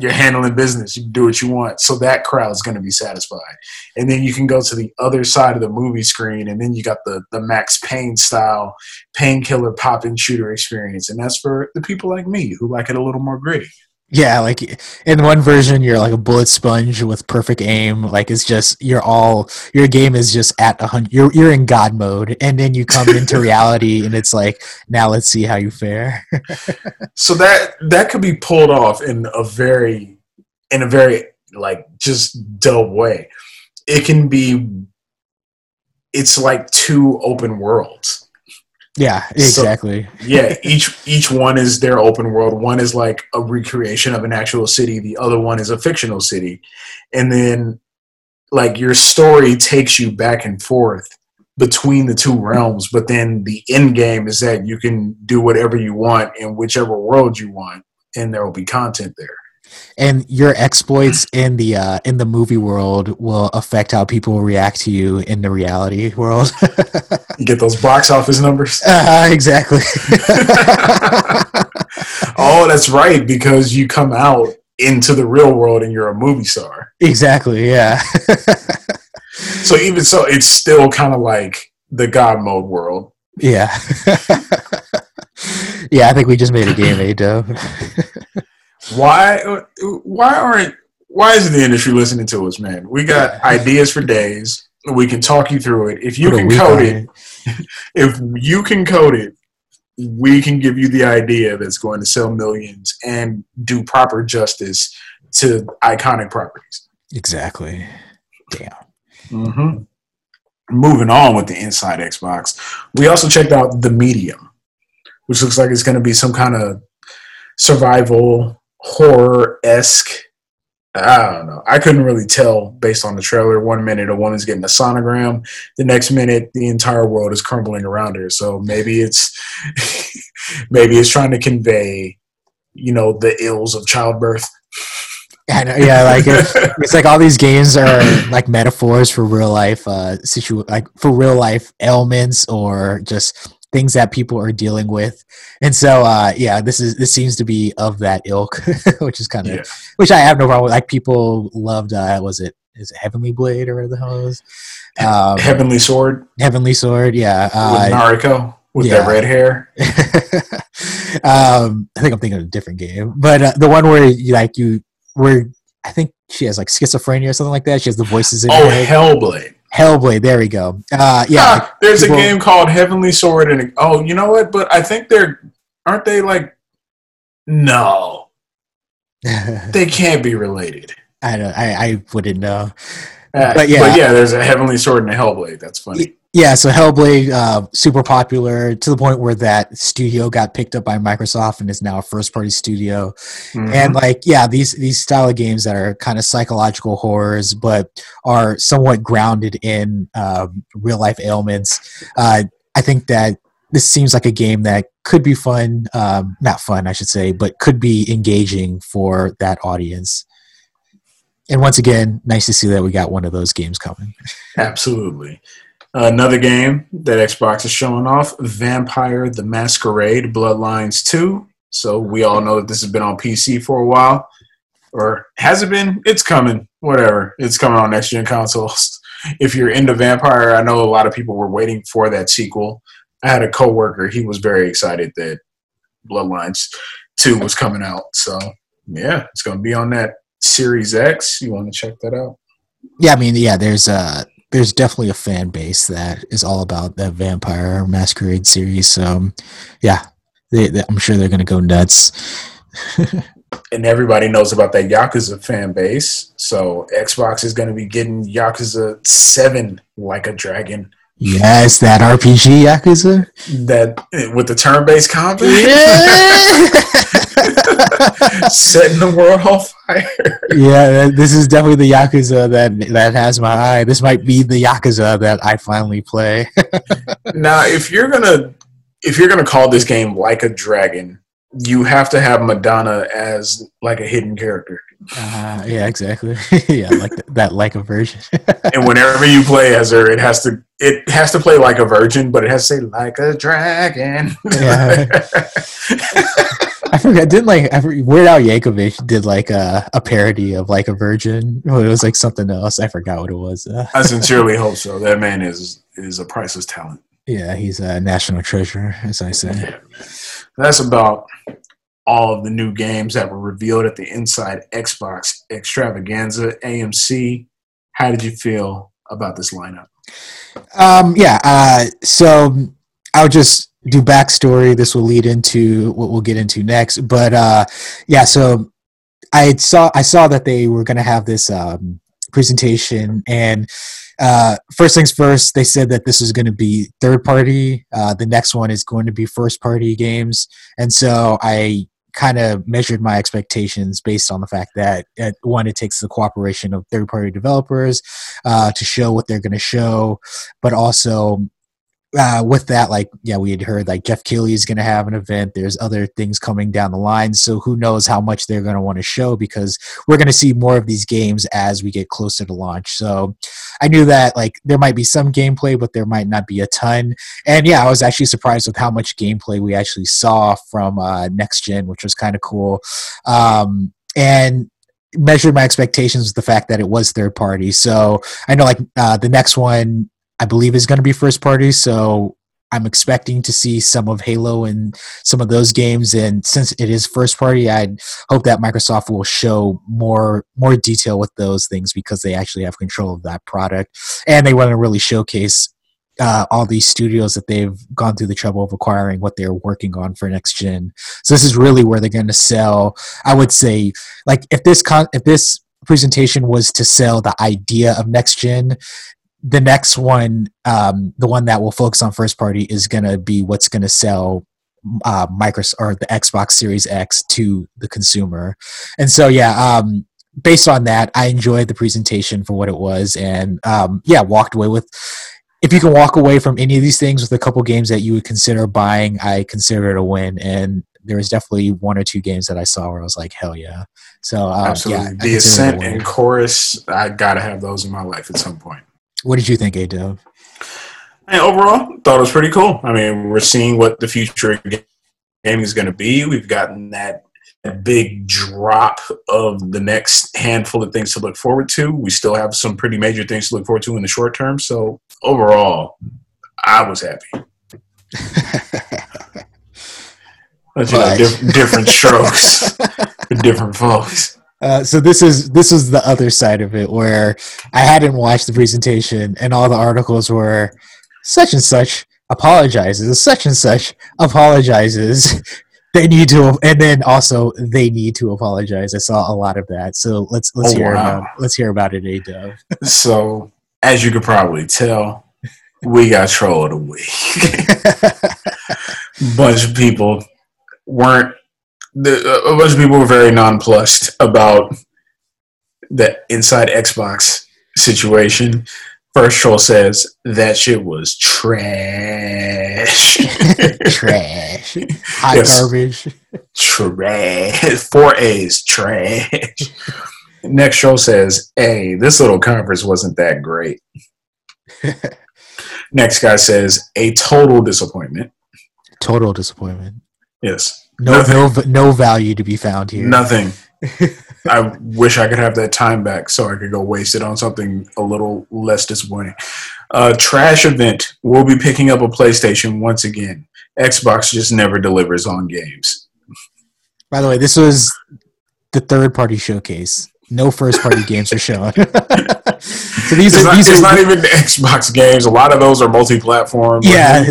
you're handling business you can do what you want so that crowd's going to be satisfied. And then you can go to the other side of the movie screen and then you got the the max payne style painkiller pop and shooter experience and that's for the people like me who like it a little more gritty yeah, like in one version, you're like a bullet sponge with perfect aim. Like it's just you're all your game is just at a hundred. You're you're in God mode, and then you come into *laughs* reality, and it's like now let's see how you fare. *laughs* so that that could be pulled off in a very in a very like just dope way. It can be. It's like two open worlds yeah, exactly. So, yeah, *laughs* each each one is their open world. One is like a recreation of an actual city. The other one is a fictional city, and then like your story takes you back and forth between the two realms. But then the end game is that you can do whatever you want in whichever world you want, and there will be content there and your exploits in the uh, in the movie world will affect how people react to you in the reality world. *laughs* get those box office numbers. Uh, exactly. *laughs* *laughs* oh, that's right, because you come out into the real world and you're a movie star. Exactly. Yeah. so even so, it's still kind of like the God mode world. Yeah. yeah, I think we just made a game, Dub why why aren't why isn't the industry listening to us, man? We got *laughs* ideas for days. We can talk you through it. If you Put can code it, it, if you can code it, we can give you the idea that's going to sell millions and do proper justice to iconic properties. Exactly. Damn. Mm-hmm. Moving on with the Inside Xbox, we also checked out the Medium, which looks like it's going to be some kind of survival horror esque. I don't know. I couldn't really tell based on the trailer. One minute a woman's getting a sonogram, the next minute the entire world is crumbling around her. So maybe it's *laughs* maybe it's trying to convey, you know, the ills of childbirth. I know, yeah, like it's, *laughs* it's like all these games are like metaphors for real life, uh, situ like for real life ailments or just things that people are dealing with. And so uh, yeah this is this seems to be of that ilk *laughs* which is kind of yeah. which i have no problem with. Like people loved uh was it is it heavenly blade or the hell is um, heavenly sword? Heavenly sword yeah uh, with nariko with yeah. that red hair? *laughs* Um i think i'm thinking of a different game but uh, the one where you like you where i think she has like schizophrenia or something like that. She has the voices in oh hellblade Hellblade. There we go. Uh, yeah, ah, like, there's people, a game called Heavenly Sword, and oh, you know what? But I think they're aren't they like no, *laughs* they can't be related. I don't. I, I wouldn't know. Uh, but yeah, but yeah, there's a Heavenly Sword and a Hellblade. That's funny. Yeah, so Hellblade, uh, super popular to the point where that studio got picked up by Microsoft and is now a first-party studio. Mhm. And like, yeah, these these style of games that are kind of psychological horrors, but are somewhat grounded in um, real life ailments. Uh, I think that this seems like a game that could be fun, um, not fun, I should say, but could be engaging for that audience. And once again, nice to see that we got one of those games coming. Absolutely. Another game that Xbox is showing off Vampire the Masquerade Bloodlines 2. So we all know that this has been on PC for a while. Or has it been? It's coming. Whatever. It's coming on next gen consoles. *laughs* If you're into Vampire, I know a lot of people were waiting for that sequel. I had a coworker, he was very excited that Bloodlines 2 was coming out. So yeah, it's gonna be on that Series X. You wanna check that out? Yeah, I mean, yeah, there's uh there's definitely a fan base that is all about that Vampire Masquerade series. So, um, yeah, they, they, I'm sure they're gonna go nuts. *laughs* and everybody knows about that Yakuza fan base. So Xbox is going to be getting Yakuza Seven like a dragon. yes, that RPG Yakuza. That with the turn-based combat, *laughs* *laughs* setting the world on fire. yeah, this is definitely the Yakuza that that has my eye. This might be the Yakuza that I finally play. *laughs* now, if you're gonna if you're gonna call this game like a dragon, you have to have Madonna as like a hidden character. Uh, yeah, exactly. *laughs* yeah, like th- that, like a version. *laughs* and whenever you play as her, it has to it has to play like a virgin, but it has to say like a dragon. Yeah. I forgot. Didn't like I, Weird Al Yankovic did like a, a parody of like a virgin. Well, it was like something else. I forgot what it was. Uh, I *laughs* sincerely hope so. That man is is a priceless talent. yeah, he's a national treasure, as I say. That's about all of the new games that were revealed at the Inside Xbox Extravaganza AMC. How did you feel about this lineup? Um, yeah. Uh, so I'll just do backstory. This will lead into what we'll get into next. But uh, yeah, so I saw I saw that they were going to have this um, presentation, and uh, first things first, they said that this is going to be third party. Uh, the next one is going to be first party games, and so I kind of measured my expectations based on the fact that one, it takes the cooperation of third party developers uh, to show what they're going to show, but also uh, with that, like, yeah, we had heard like Geoff Keighley is going to have an event. There's other things coming down the line. So who knows how much they're going to want to show because we're going to see more of these games as we get closer to launch. So I knew that like there might be some gameplay, but there might not be a ton. And yeah, I was actually surprised with how much gameplay we actually saw from uh, next gen, which was kind of cool. Um, and measured my expectations with the fact that it was third party. So I know like uh, the next one I believe is going to be first party. So I'm expecting to see some of Halo and some of those games. And since it is first party, I hope that Microsoft will show more more detail with those things because they actually have control of that product, and they want to really showcase uh, all these studios that they've gone through the trouble of acquiring what they're working on for next gen. So this is really where they're going to sell. I would say, like if this con- if this presentation was to sell the idea of next gen the next one, um, the one that will focus on first party, is going to be what's going to sell uh, Microsoft or the Xbox Series X to the consumer. And so, yeah, um, based on that, I enjoyed the presentation for what it was, and um, yeah, walked away with. If you can walk away from any of these things with a couple games that you would consider buying, I consider it a win. And there was definitely one or two games that I saw where I was like, hell yeah. So, um, Absolutely. yeah, the consider it a Ascent and Chorus, I got to have those in my life at some point. What did you think, A? And overall, thought it was pretty cool. I mean, we're seeing what the future of gaming is going to be. We've gotten that, that big drop of the next handful of things to look forward to. We still have some pretty major things to look forward to in the short term. So overall, I was happy. *laughs* But, you know, diff- different strokes for different folks. Uh, so this is this is the other side of it where I hadn't watched the presentation and all the articles were such and such apologizes, such and such apologizes. *laughs* They need to, and then also they need to apologize. I saw a lot of that. So let's let's Oh, hear wow. about let's hear about it, A Dub. *laughs* So, as you could probably tell, we got troll of the week. *laughs* bunch of people weren't. The, a bunch of people were very nonplussed about the inside Xbox situation. First troll says that shit was trash. *laughs* trash. Hot Yes. garbage. trash. Four A's, trash. Next troll says, "Hey, this little conference wasn't that great." *laughs* Next guy says, "A total disappointment." Total disappointment. Yes, No, no value to be found here. nothing. *laughs* I wish I could have that time back so I could go waste it on something a little less disappointing. Uh, trash event. We'll be picking up a PlayStation once again. Xbox just never delivers on games. By the way, this was the third party showcase. No first party games are shown. *laughs* so these It's, are not, these it's are not even the Xbox games. A lot of those are multi-platform. Yeah.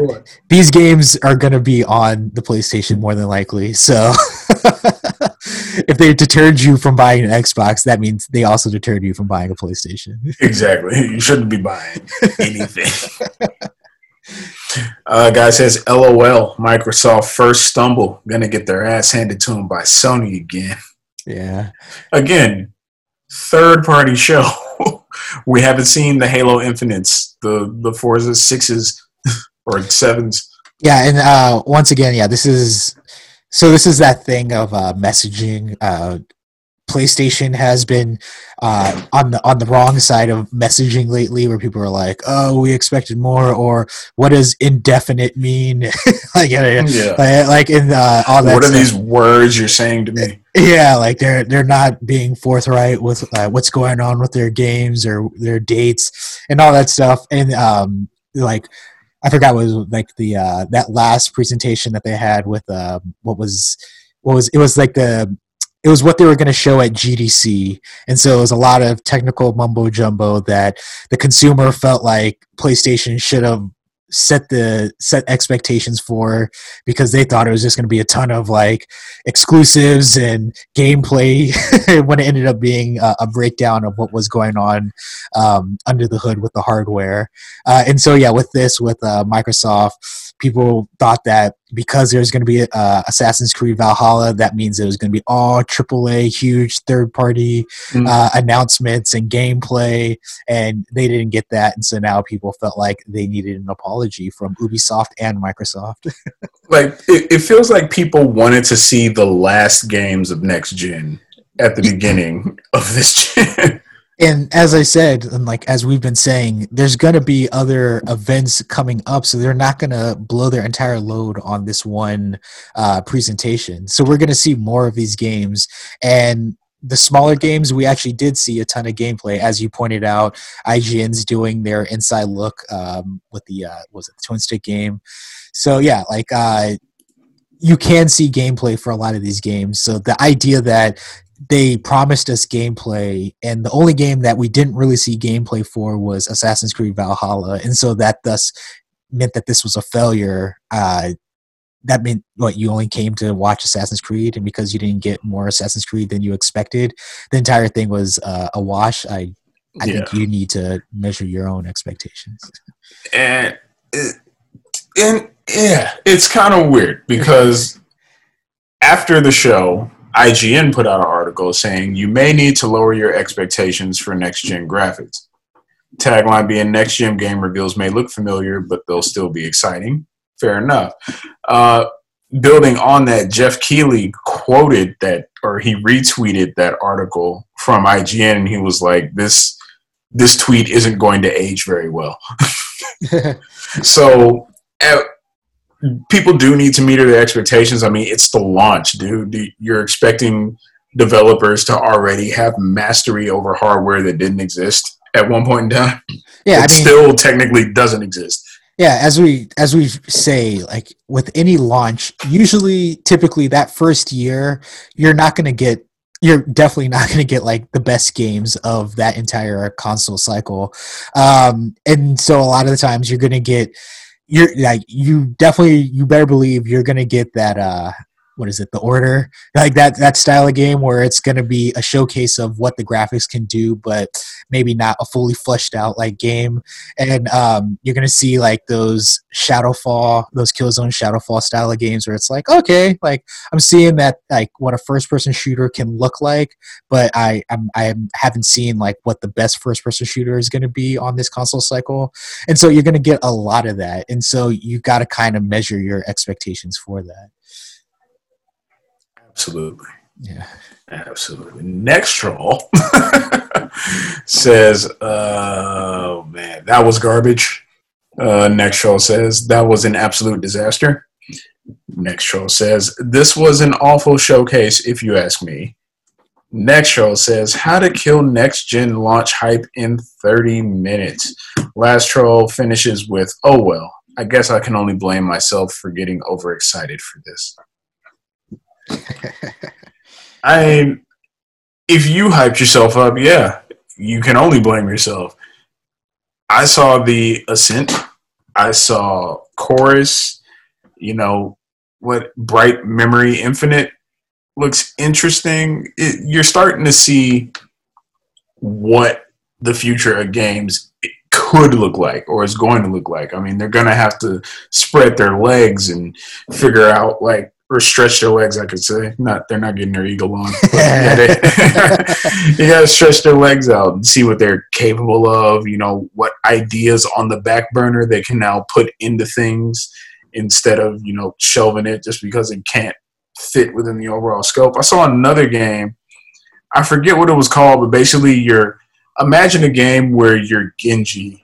these games are going to be on the PlayStation more than likely. So *laughs* if they deterred you from buying an Xbox, that means they also deterred you from buying a PlayStation. Exactly. You shouldn't be buying anything. *laughs* uh, guy says, "LOL." Microsoft first stumble, gonna get their ass handed to them by Sony again. yeah. Again, third party show. *laughs* we haven't seen the Halo Infinites, the the Forza sixes *laughs* or sevens. Yeah, and uh, once again, yeah, this is so. This is that thing of uh, messaging. Uh, PlayStation has been uh, on the on the wrong side of messaging lately, where people are like, "Oh, we expected more," or "What does indefinite mean?" *laughs* like, yeah, like, like in uh, all that. What are stuff. these words you're saying to me? *laughs* Yeah, like they're they're not being forthright with uh, what's going on with their games or their dates and all that stuff. And um, like I forgot what was like the uh, that last presentation that they had with uh, what was what was it was like the it was what they were going to show at GDC, and so it was a lot of technical mumbo jumbo that the consumer felt like PlayStation should have set the set expectations for because they thought it was just going to be a ton of like exclusives and gameplay *laughs* when it ended up being a, a breakdown of what was going on um, under the hood with the hardware. Uh, and so yeah with this with uh, microsoft people thought that because there's going to be uh, assassin's creed valhalla that means it was going to be all aaa huge third party Mm. uh, announcements and gameplay and they didn't get that and so now people felt like they needed an apology from ubisoft and microsoft *laughs* Like it, it feels like people wanted to see the last games of next gen at the beginning of this gen. and as I said, and like as we've been saying, there's going to be other events coming up, so they're not going to blow their entire load on this one uh, presentation. So we're going to see more of these games, and the smaller games we actually did see a ton of gameplay, as you pointed out. IGN's doing their inside look um, with the uh, was it the twin stick game. So yeah, like uh, you can see gameplay for a lot of these games. So the idea that they promised us gameplay, and the only game that we didn't really see gameplay for was Assassin's Creed Valhalla, and so that thus meant that this was a failure. Uh, that meant what you only came to watch Assassin's Creed, and because you didn't get more Assassin's Creed than you expected, the entire thing was uh, a wash. I, I Yeah. think you need to measure your own expectations. and and yeah, it's kind of weird because after the show, IGN put out an article saying you may need to lower your expectations for next gen graphics. Tagline being next gen game reveals may look familiar, but they'll still be exciting. Fair enough. Uh, building on that, Geoff Keighley quoted that, or he retweeted that article from IGN, and he was like, "This this tweet isn't going to age very well." *laughs* *laughs* So uh, people do need to meet their expectations. I mean, it's the launch, dude. You're expecting developers to already have mastery over hardware that didn't exist at one point in time. yeah, I it mean, still technically doesn't exist. Yeah, as we as we say, like with any launch, usually typically that first year, you're not going to get you're definitely not going to get like the best games of that entire console cycle. Um and so a lot of the times you're going to get you're like you definitely you better believe you're to get that uh what is it the order? Like that that style of game where it's going to be a showcase of what the graphics can do but maybe not a fully fleshed out like game. And um, you're going to see like those shadowfall those killzone shadowfall style of games where it's like okay like i'm seeing that like what a first person shooter can look like but i i'm i haven't seen like what the best first person shooter is going to be on this console cycle. And so you're going to get a lot of that and so you got to kind of measure your expectations for that Absolutely. Yeah. Absolutely. Next troll *laughs* says, "Oh man, that was garbage." Uh, next troll says that was an absolute disaster. Next troll says this was an awful showcase, if you ask me. Next troll says how to kill next gen launch hype in 30 minutes. Last troll finishes with, "Oh well, I guess I can only blame myself for getting overexcited for this." *laughs* I, mean, if you hyped yourself up, yeah, you can only blame yourself. I saw the Ascent. I saw Chorus. You know what? Bright Memory Infinite looks interesting. It, you're starting to see what the future of games could look like or is going to look like. I mean, they're going to have to spread their legs and figure out like or stretch their legs, I could say. Not they're not getting their eagle on. *laughs* Yeah, they, *laughs* you gotta stretch their legs out and see what they're capable of. You know what ideas on the back burner they can now put into things instead of you know shelving it just because it can't fit within the overall scope. I saw another game. I forget what it was called, but basically, you're imagine a game where you're Genji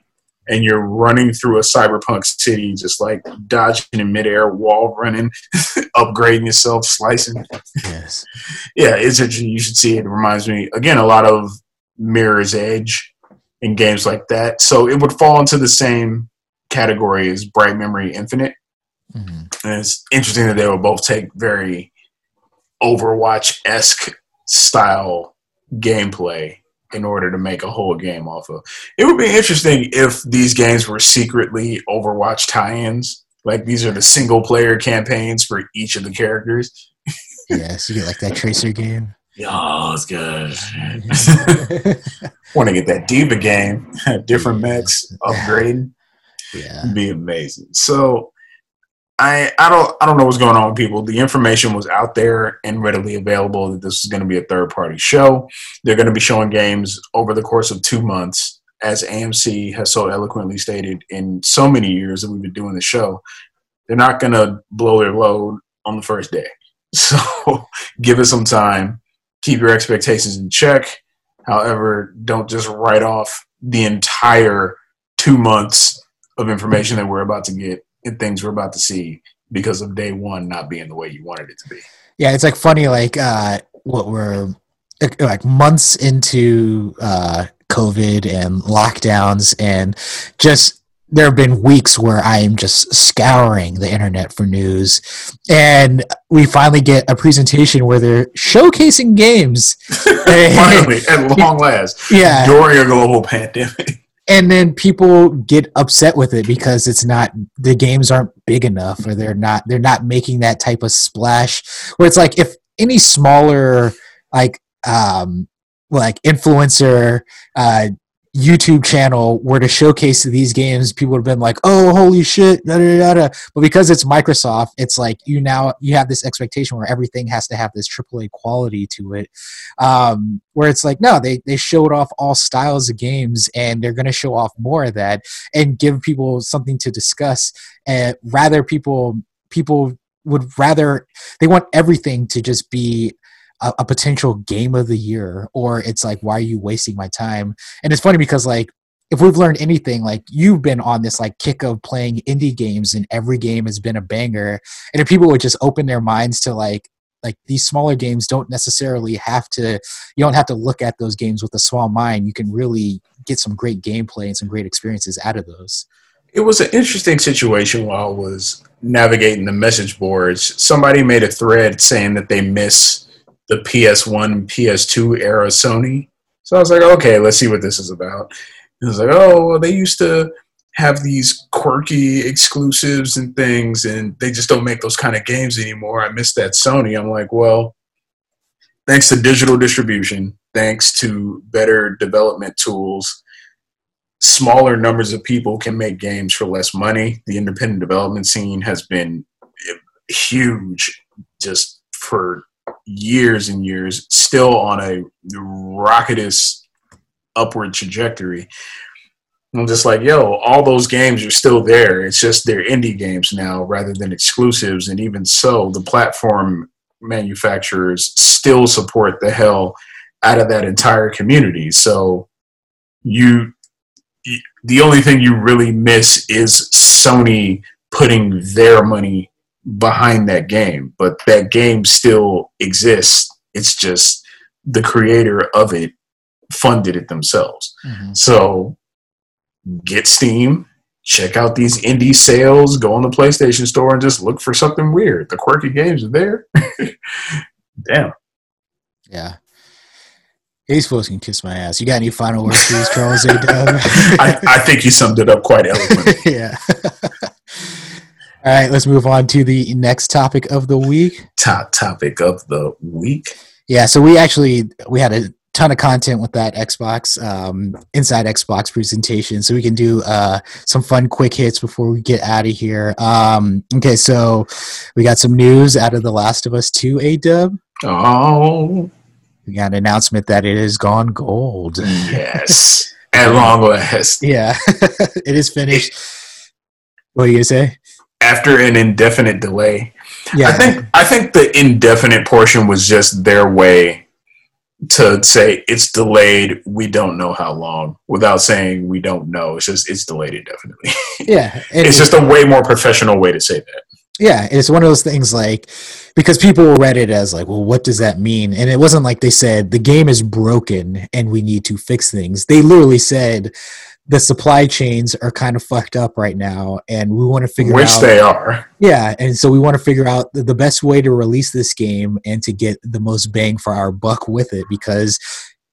and you're running through a cyberpunk city, just like dodging in midair, wall running, *laughs* upgrading yourself, slicing. Yes. *laughs* yeah, it's interesting. You should see it. It reminds me, again, a lot of Mirror's Edge in games like that. So it would fall into the same category as Bright Memory Infinite. Mm-hmm. And it's interesting that they would both take very Overwatch esque style gameplay in order to make a whole game off of. It would be interesting if these games were secretly Overwatch tie-ins. Like these are the single player campaigns for each of the characters. yes, you get like that tracer game. Yeah, oh, it's good. *laughs* Want to get that D.Va game, *laughs* different mechs, upgrading. Yeah, It'd be amazing. So I I don't I don't know what's going on with people. The information was out there and readily available that this is going to be a third party show. They're going to be showing games over the course of two months, as AMC has so eloquently stated in so many years that we've been doing the show. They're not going to blow their load on the first day. *laughs* So give it some time. Keep your expectations in check. However, don't just write off the entire two months of information that we're about to get and things we're about to see because of day one not being the way you wanted it to be. Yeah, it's like funny, like uh, what we're like months into uh, COVID and lockdowns, and just there have been weeks where I am just scouring the internet for news, and we finally get a presentation where they're showcasing games. *laughs* finally, at *laughs* long last, yeah, during a global *laughs* pandemic and then people get upset with it because it's not the games aren't big enough or they're not they're not making that type of splash where it's like if any smaller like um like influencer uh YouTube channel were to showcase these games, people would have been like, "Oh, holy shit!" Da, da, da, but because it's Microsoft, it's like you now you have this expectation where everything has to have this AAA quality to it. Um, where it's like, no, they they showed off all styles of games, and they're going to show off more of that and give people something to discuss. And rather, people people would rather they want everything to just be a, a, potential game of the year or it's like why are you wasting my time? And it's funny because like if we've learned anything like you've been on this like kick of playing indie games and every game has been a banger. And if people would just open their minds to like like these smaller games don't necessarily have to you don't have to look at those games with a small mind. You can really get some great gameplay and some great experiences out of those. It was an interesting situation while i was navigating the message boards. Somebody made a thread saying that they miss the PS1, PS2 era Sony. So I was like, okay, let's see what this is about. And I was like, oh, well, they used to have these quirky exclusives and things, and they just don't make those kind of games anymore. I miss that Sony. I'm like, well, thanks to digital distribution, thanks to better development tools, smaller numbers of people can make games for less money. The independent development scene has been huge just for years and years, still on a rocketous upward trajectory. I'm just like, yo, all those games are still there. It's just they're indie games now rather than exclusives. And even so, the platform manufacturers still support the hell out of that entire community. So you, the only thing you really miss is Sony putting their money behind that game, but that game still exists. It's just the creator of it funded it themselves. Mm-hmm. So get Steam, check out these indie sales, go on the PlayStation Store and just look for something weird. The quirky games are there. *laughs* Damn. Yeah. Supposed to kiss my ass. You got any final words, please, Charles *laughs* I think you summed it up quite *laughs* eloquently. yeah. All right, let's move on to the next topic of the week. Top topic of the week. Yeah, so we actually we had a ton of content with that Xbox um, inside Xbox presentation, so we can do uh, some fun quick hits before we get out of here. Um, okay, so we got some news out of The Last of Us Two. A Dub. Oh, we got an announcement that it has gone gold. Yes, *laughs* at long last. Yeah, *laughs* it is finished. what are you gonna say? After an indefinite delay. Yeah. I think I think the indefinite portion was just their way to say it's delayed we don't know how long without saying we don't know. It's just it's delayed indefinitely. *laughs* Yeah it's just a way more professional way to say that. Yeah it's one of those things like because people read it as like well what does that mean? And it wasn't like they said the game is broken and we need to fix things. They literally said the supply chains are kind of fucked up right now and we want to figure which out which they are. Yeah and so we want to figure out the best way to release this game and to get the most bang for our buck with it because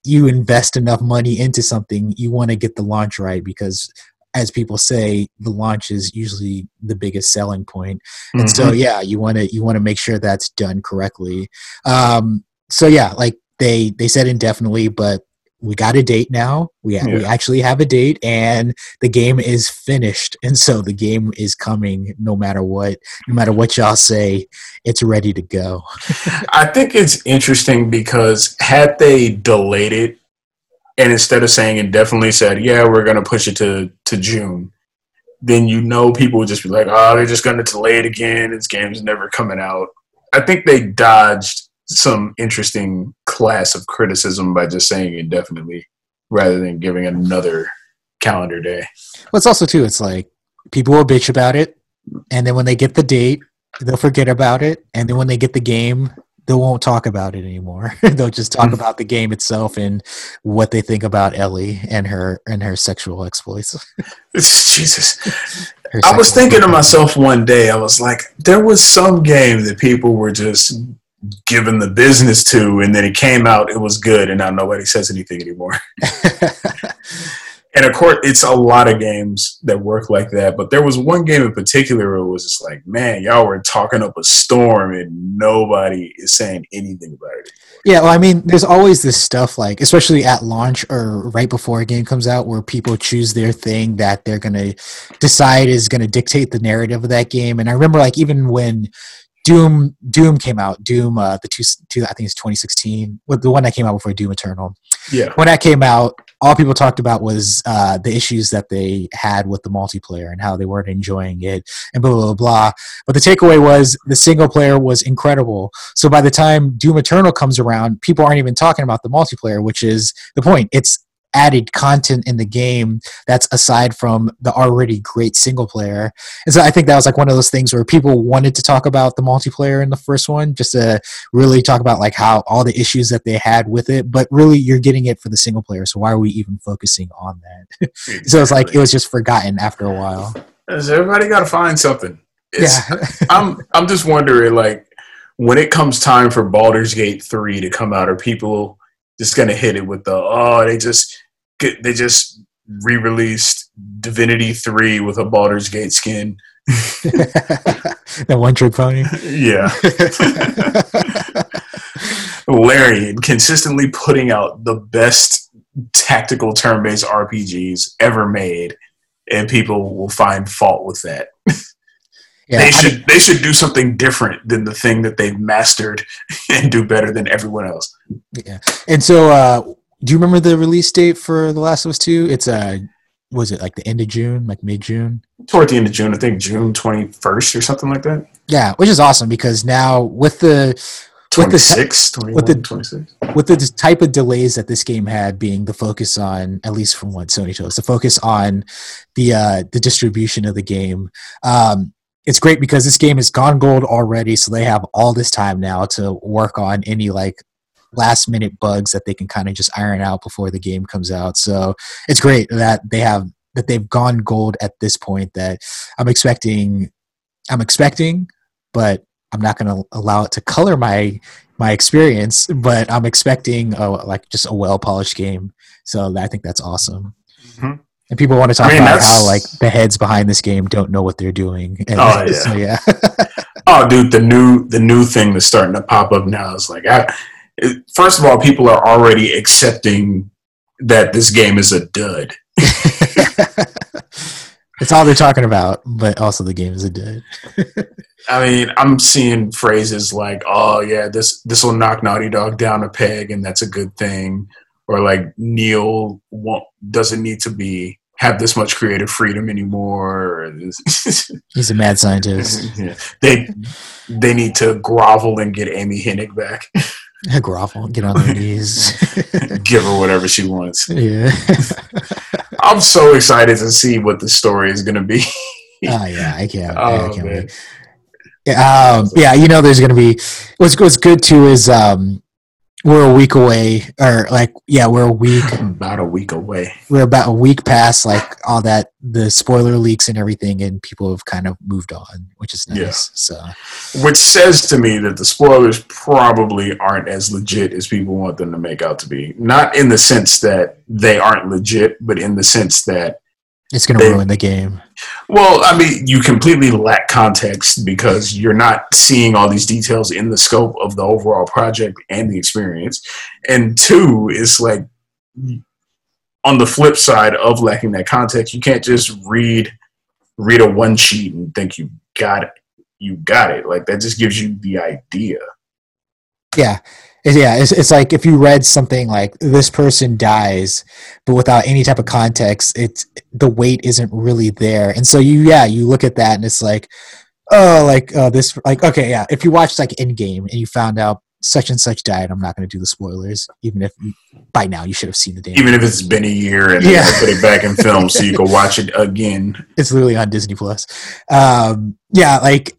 you invest enough money into something you want to get the launch right because as people say the launch is usually the biggest selling point. And mm-hmm. so yeah you want to you want to make sure that's done correctly. Um so yeah like they they said indefinitely but we got a date now. We yeah. we actually have a date, and the game is finished. *laughs* And so the game is coming, no matter what. No matter what y'all say, it's ready to go. *laughs* I think it's interesting because had they delayed it, and instead of saying it definitely said, "Yeah, we're going to push it to to June," then you know people would just be like, "Oh, they're just going to delay it again. This game's never coming out." I think they dodged some interesting class of criticism by just saying indefinitely rather than giving another calendar day. Well, it's also too. It's like people will bitch about it, and then when they get the date, they'll forget about it, and then when they get the game, they won't talk about it anymore. *laughs* they'll just talk mm-hmm. about the game itself and what they think about Ellie and her and her sexual exploits. *laughs* Jesus. I was thinking to myself one day, I was like, there was some game that people were just given the business to, and then it came out, it was good, and now nobody says anything anymore. *laughs* and of course, it's a lot of games that work like that. But there was one game in particular where it was just like, man, y'all were talking up a storm, and nobody is saying anything about it. Yeah, well, I mean, there's always this stuff like, especially at launch or right before a game comes out, where people choose their thing that they're gonna decide is gonna dictate the narrative of that game. And I remember, like, even when Doom Doom came out. Doom uh, the two, two I think it's 2016. the one that came out before Doom Eternal. Yeah. When that came out, all people talked about was uh, the issues that they had with the multiplayer and how they weren't enjoying it and blah, blah blah blah. But the takeaway was the single player was incredible. So by the time Doom Eternal comes around, people aren't even talking about the multiplayer, which is the point. It's added content in the game that's aside from the already great single player. And so I think that was like one of those things where people wanted to talk about the multiplayer in the first one, just to really talk about like how all the issues that they had with it. But really, you're getting it for the single player. So why are we even focusing on that? Exactly. *laughs* so it's like it was just forgotten after a while. Everybody got to find something? It's, yeah. *laughs* I'm I'm just wondering like when it comes time for Baldur's Gate 3 to come out, are people just going to hit it with the, oh, they just, they just re-released Divinity Three with a Baldur's Gate skin. *laughs* that one trick pony. Yeah. *laughs* Larian consistently putting out the best tactical turn-based RPGs ever made, and people will find fault with that. Yeah, they I should mean, they should do something different than the thing that they've mastered *laughs* and do better than everyone else. yeah. And so, uh, do you remember the release date for The Last of Us Two? It's uh, was it like the end of June, like mid June? Toward the end of June, I think June twenty first or something like that. Yeah, which is awesome because now with the with the 26, with the- 21, 26. with the type of delays that this game had being the focus on at least from what sony told us the focus on the uh the distribution of the game um it's great because this game has gone gold already so they have all this time now to work on any like last minute bugs that they can kind of just iron out before the game comes out so it's great that they have that they've gone gold at this point that i'm expecting i'm expecting but i'm not going to allow it to color my my experience, but I'm expecting a, like just a well polished game. So I think that's awesome. Mhm. And people want to talk I mean, about that's- how like the heads behind this game don't know what they're doing. And *laughs* Oh, so, yeah. *laughs* Oh, dude, the new the new thing that's starting to pop up now is like, I, first of all, people are already accepting that this game is a dud. *laughs* *laughs* it's all they're talking about, but also the game is a dud. *laughs* I mean, I'm seeing phrases like, "Oh yeah, this this will knock Naughty Dog down a peg, and that's a good thing," or like Neil won't, doesn't need to be have this much creative freedom anymore. He's a mad scientist. Yeah. They they need to grovel and get Amy Hennig back, Grovel, get on their knees. *laughs* give her whatever she wants. yeah. *laughs* I'm so excited to see what the story is going to be. *laughs* Oh yeah, I can't. Oh, I can't man. wait. Yeah, um, yeah, you know, there's gonna be. What's what's good too is um, we're a week away, or like, yeah, we're a week. *laughs* About a week away. We're about a week past like all that the spoiler leaks and everything, and people have kind of moved on, which is nice. Yeah. So Which says to me that the spoilers probably aren't as legit as people want them to make out to be. Not in the sense that they aren't legit, but in the sense that, it's gonna ruin the game. well, I mean, you completely lack context because you're not seeing all these details in the scope of the overall project and the experience. And two, it's like, on the flip side of lacking that context, you can't just read read a one sheet and think you got it. You got it. Like that just gives you the idea. Yeah. It's, yeah, it's, it's like if you read something like this person dies, but without any type of context, it's the weight isn't really there, and so you yeah you look at that and it's like, oh like uh, this like okay yeah if you watched like Endgame and you found out such and such died, I'm not going to do the spoilers, even if by now you should have seen the damn. Even if it's been a year and Yeah. yeah. put it back in film so you *laughs* can watch it again. it's literally on Disney Plus. Um, yeah, like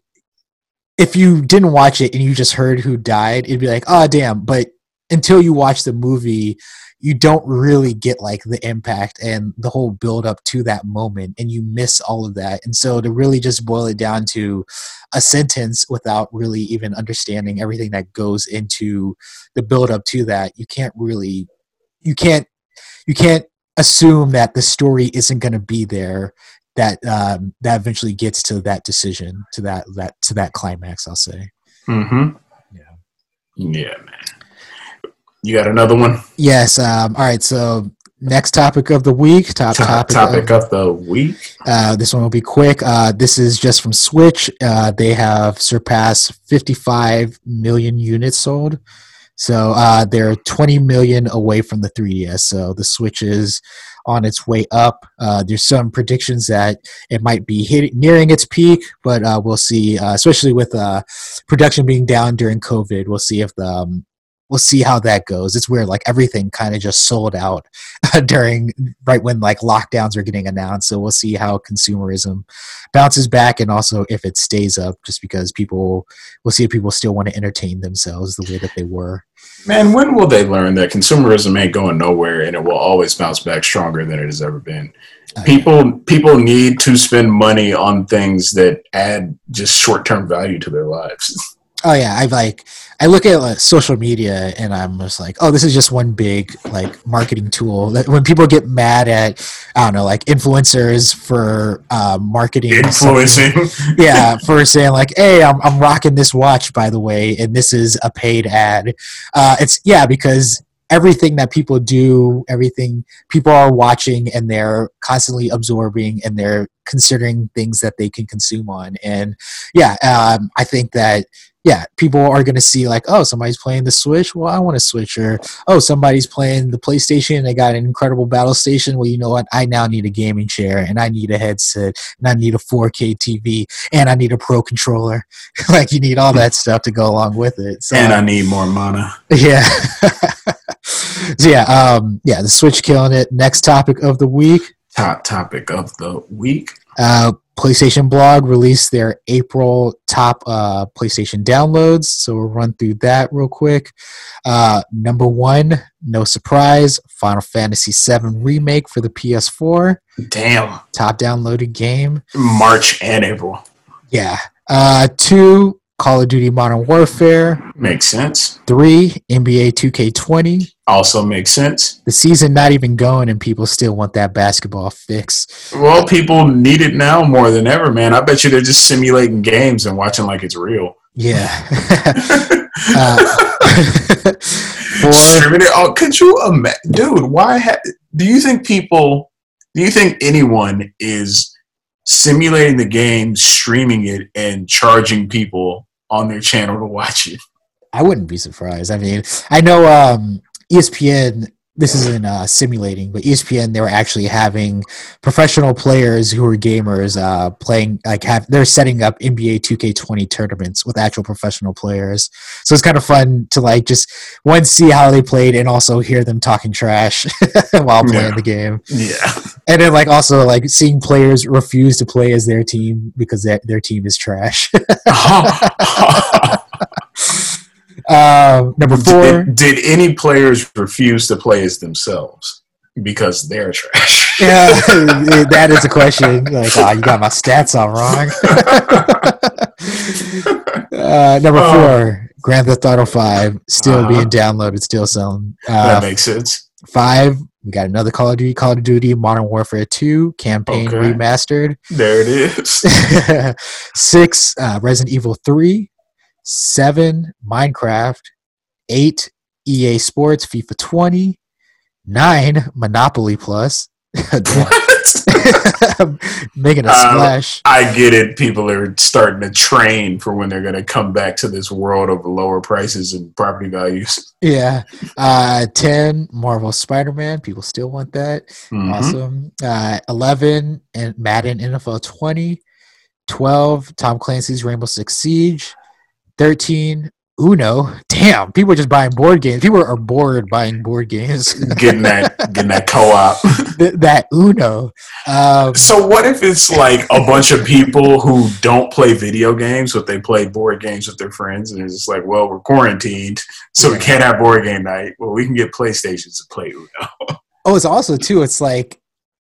if you didn't watch it and you just heard who died, it'd be like, oh damn. But until you watch the movie, you don't really get like the impact and the whole build up to that moment, and you miss all of that. And so to really just boil it down to a sentence without really even understanding everything that goes into the build up to that, you can't really, you can't, you can't assume that the story isn't going to be there that um, that eventually gets to that decision to that that to that climax i'll say Mm-hmm. Yeah. Yeah, man. You got another one? yes um, all right so next topic of the week top Top topic, topic of, of the week. uh, this one will be quick uh, this is just from switch uh, they have surpassed 55 million units sold so uh, they're 20 million away from the 3ds so the switch is on its way up. Uh, there's some predictions that it might be hit, nearing its peak but uh, we'll see uh, especially with uh, production being down during covid we'll see if the um, we'll see how that goes it's weird like everything kind of just sold out *laughs* during right when like lockdowns are getting announced so we'll see how consumerism bounces back and also if it stays up just because people we'll see if people still want to entertain themselves the way that they were Man, when will they learn that consumerism ain't going nowhere and it will always bounce back stronger than it has ever been? Uh, People people need to spend money on things that add just short term value to their lives. *laughs* Oh yeah, I like I look at like, social media and I'm just like, oh, this is just one big like marketing tool. That when people get mad at I don't know, like influencers for uh, marketing, Influencing. *laughs* yeah, for saying like, hey, I'm I'm rocking this watch by the way, and this is a paid ad. Uh, it's yeah because everything that people do, everything people are watching and they're constantly absorbing and they're considering things that they can consume on. And yeah, um, I think that yeah, people are going to see like, oh, somebody's playing the Switch. Well, I want a Switch. Or oh, somebody's playing the PlayStation. They got an incredible battle station. Well, you know what? I now need a gaming chair and I need a headset and I need a 4K TV and I need a Pro controller. *laughs* like you need all that *laughs* stuff to go along with it. So and I need more mana. *laughs* yeah. so yeah, um, yeah, the Switch killing it. Next topic of the week. Top topic of the week. Uh, PlayStation Blog released their April top uh, PlayStation downloads, so we'll run through that real quick. Uh, number one, no surprise, Final Fantasy VII Remake for the PS4, Damn. top downloaded game. March and April. Yeah. Uh, two, Call of Duty Modern Warfare. Makes sense. Three, NBA 2K20. Also makes sense. The season not even going, and people still want that basketball fix. Well, people need it now more than ever, man. I bet you they're just simulating games and watching like it's real. Yeah. *laughs* *laughs* uh, *laughs* four, Streaming it. Oh, could you imagine, dude? Why ha- do you think people? Do you think anyone is simulating the game, streaming it, and charging people on their channel to watch it? I wouldn't be surprised. I mean, I know um, ESPN. This isn't uh, simulating, but ESPN they were actually having professional players who are gamers uh, playing like have they're setting up NBA 2K20 tournaments with actual professional players. So it's kind of fun to like just one see how they played and also hear them talking trash *laughs* while playing Yeah. the game. Yeah. And then like also like seeing players refuse to play as their team because their their team is trash. *laughs* *laughs* um, number four. Did, did any players refuse to play as themselves because they're trash? *laughs* Yeah, that is a question. Like, oh, you got my stats all wrong. *laughs* uh, number Oh. four, Grand Theft Auto Five, still Uh-huh. being downloaded, still selling. that Uh, makes sense. five, we got another Call of Duty, Call of Duty Modern Warfare Two campaign Okay. remastered. There it is. *laughs* Six, uh, Resident Evil Three. Seven, Minecraft. Eight, EA Sports FIFA 20. Nine, Monopoly Plus. *laughs* *laughs* *laughs* Making a Uh, splash. I get it. People are starting to train for when they're going to come back to this world of lower prices and property values. Yeah. Uh, 10, Marvel Spider Man. People still want that. Mhm. Awesome. Uh, 11, and Madden NFL 20. 12, Tom Clancy's Rainbow Six Siege. 13, Uno. Damn, people are just buying board games. People are bored buying board games. Getting that, getting that co-op. *laughs* Th- that Uno. Um, So what if it's like a bunch of people who don't play video games, but they play board games with their friends, and it's just like, well, we're quarantined, so we can't have board game night. Well, we can get PlayStations to play Uno. *laughs* Oh, it's also too. It's like,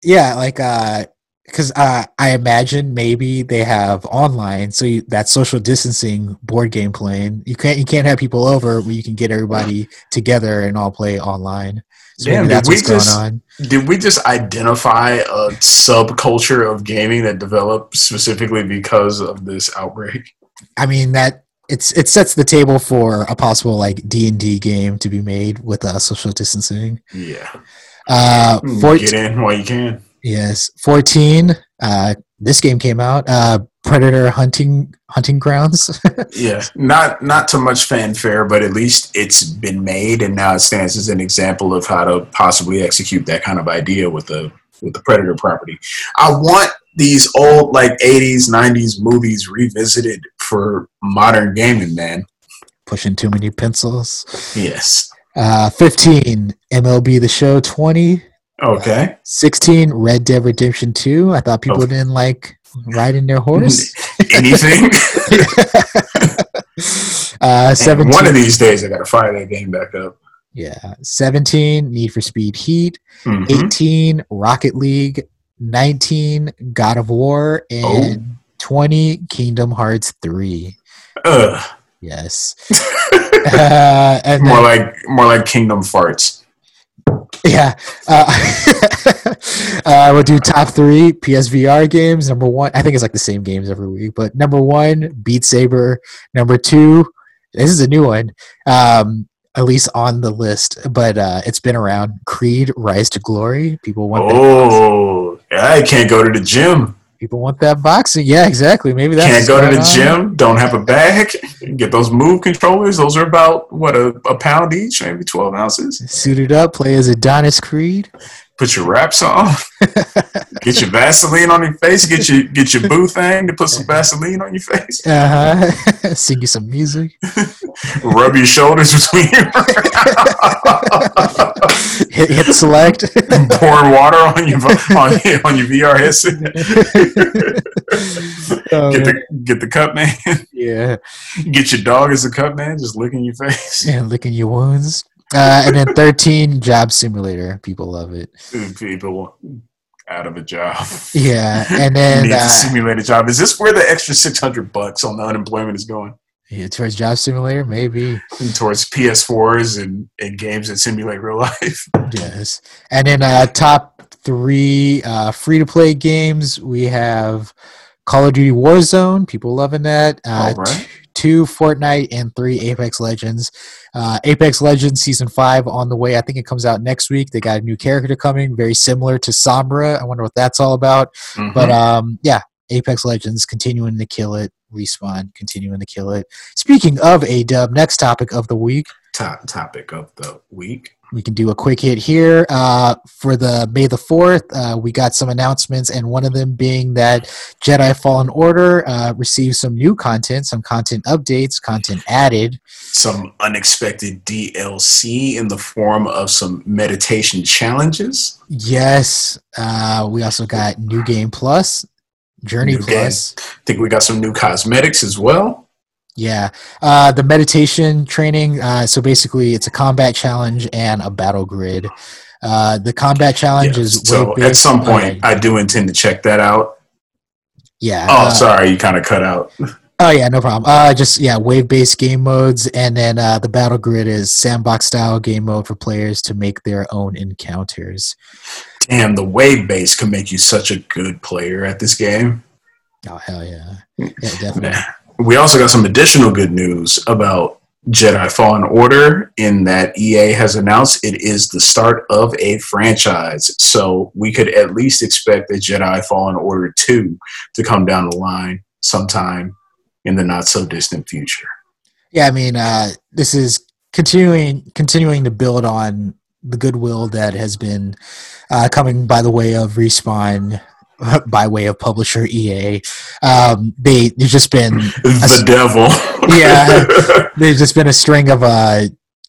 yeah, like uh, because uh, I imagine maybe they have online, so you, that social distancing board game playing. You can't you can't have people over where you can get everybody together and all play online. So Damn, that's what's going just- on. Did we just identify a subculture of gaming that developed specifically because of this outbreak? I mean that it's it sets the table for a possible like D and D game to be made with uh, social distancing. Yeah, Uh, get 14, in while you can. Yes, fourteen. Uh, this game came out. Uh, Predator hunting hunting grounds. *laughs* Yeah, not not too much fanfare, but at least it's been made, and now it stands as an example of how to possibly execute that kind of idea with the with the Predator property. I want these old like '80s, '90s movies revisited for modern gaming, man. Pushing too many pencils. Yes. Uh, 15 MLB The Show 20. Okay. 16 Red Dead Redemption 2. I thought people Oh. didn't like riding their horse. *laughs* Anything. *laughs* uh, 17. one of these days, I got to fire that game back up. yeah. 17 Need for Speed Heat. Mhm. 18 Rocket League. 19 God of War. And Oh. 20 Kingdom Hearts 3. Ugh. Yes. *laughs* uh, More then- like more like Kingdom Farts. Yeah. Uh, *laughs* uh, we'll do top three PSVR games. Number one, I think it's like the same games every week, but number one, Beat Saber. Number two, this is a new one, um, at least on the list, but uh, it's been around. Creed Rise to Glory. People want. Oh, I can't go to the gym. People want that boxing. Yeah, exactly. Maybe that's Can't go to the on. gym. Don't have a bag. Get those move controllers. Those are about what a, a pound each, maybe twelve ounces. Suited up, play as Adonis Creed. Put your wraps on. *laughs* get your Vaseline on your face. Get your get your boo thing to put some Vaseline on your face. Uh huh. *laughs* Sing you some music. *laughs* Rub your shoulders between your hit, hit select. pouring water on your on, on your VR headset. Oh, Get the get the cup man. yeah. Get your dog as a cup man, just licking your face. and licking your wounds. Uh, and then 13, Job Simulator. People love it. People out of a job. Yeah. *laughs* And then uh, simulate a job. Is this where the extra six hundred bucks on the unemployment is going? yeah, towards Job Simulator, maybe. Towards PS4s and, and games that simulate real *laughs* life. Yes. And then uh, top three uh, free to play games. We have Call of Duty Warzone. People loving that. Uh, All right. t- two Fortnite and three Apex Legends. Uh, Apex Legends season five on the way. I think it comes out next week. They got a new character coming, very similar to Sombra. I wonder what that's all about. Mhm. But um, yeah, Apex Legends continuing to kill it. Respawn continuing to kill it. Speaking of a dub, next topic of the week. top topic of the week. We can do a quick hit here. Uh, for the May the 4th, uh, we got some announcements, and one of them being that Jedi Fallen Order uh, received some new content, some content updates, content added. Some unexpected DLC in the form of some meditation challenges. Yes, uh, we also got New Game Plus, Journey New game. Plus. I think we got some new cosmetics as well. Yeah, uh, the meditation training. Uh, so basically, it's a combat challenge and a battle grid. Uh, the combat challenge Yeah, is so at some point, I do intend to check that out. yeah. Oh, uh, sorry, you kind of cut out. *laughs* Oh yeah, no problem. Uh, just yeah, wave-based game modes, and then uh, the battle grid is sandbox-style game mode for players to make their own encounters. Damn, the wave base can make you such a good player at this game. Oh hell yeah, yeah, definitely. We also got some additional good news about Jedi Fallen Order in that EA has announced it is the start of a franchise. So we could at least expect a Jedi Fallen Order 2 to come down the line sometime in the not so distant future. Yeah, I mean, uh, this is continuing continuing to build on the goodwill that has been uh, coming by the way of respawn. *laughs* By way of publisher EA, um, they there's just been *laughs* The devil. *laughs* Yeah. there's just been a string of uh,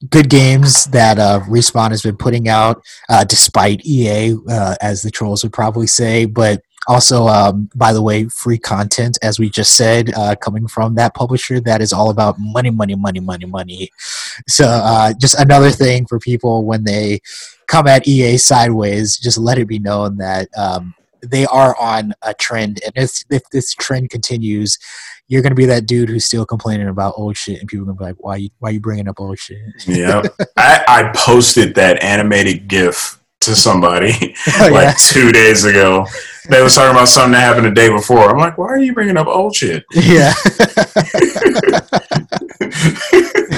good games that uh, Respawn has been putting out, uh, despite EA, uh, as the trolls would probably say. But also, um, by the way, free content, as we just said, uh, coming from that publisher that is all about money, money, money, money, money. So, uh, just another thing for people when they come at EA sideways, just let it be known that. Um, they are on a trend, and if, if this trend continues, you're gonna be that dude who's still complaining about old shit, and people are gonna be like, "Why you why you bringing up old shit?" yeah. *laughs* I, I posted that animated GIF to somebody Oh, *laughs* *laughs* like yeah. two days ago. They was talking about something that happened the day before. I'm like, why are you bringing up old shit? yeah,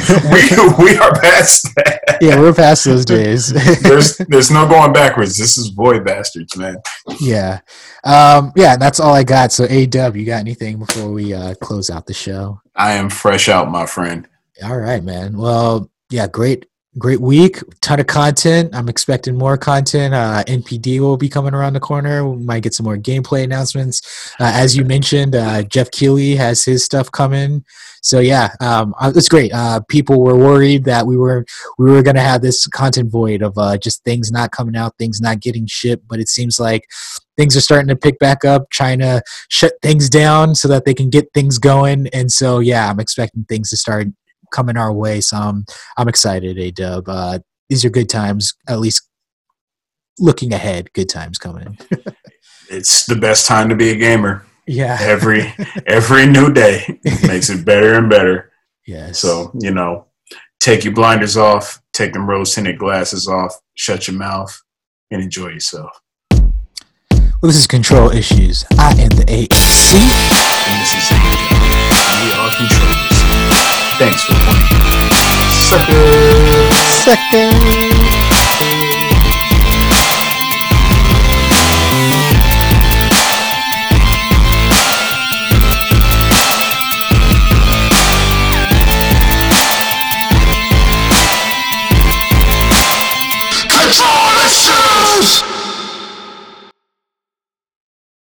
*laughs* we, we are past that. yeah, we're past those days. *laughs* There's there's no going backwards. This is void bastards, man. yeah, um, yeah, and that's all I got. So, A Dub, you got anything before we uh, close out the show? I am fresh out, my friend. All right, man. Well, yeah, great, great week. Ton of content. I'm expecting more content. Uh, NPD will be coming around the corner. We might get some more gameplay announcements. Uh, as you mentioned, uh, Geoff Keighley has his stuff coming. So yeah, um, uh, it's great. Uh, people were worried that we were we were gonna have this content void of uh, just things not coming out, things not getting shipped. But it seems like things are starting to pick back up. China shut things down so that they can get things going. And so yeah, I'm expecting things to start coming our way. So I'm, I'm excited, A Dub. Uh, these are good times, at least looking ahead, good times coming. *laughs* It's the best time to be a gamer. yeah. *laughs* Every every new day *laughs* makes it better and better. Yeah. So, you know, take your blinders off, take them rose tinted glasses off, shut your mouth, and enjoy yourself. Well, this is Control Issues. I am the AAC. And this is We Are Controllers. Thanks for playing. Sucker. Second.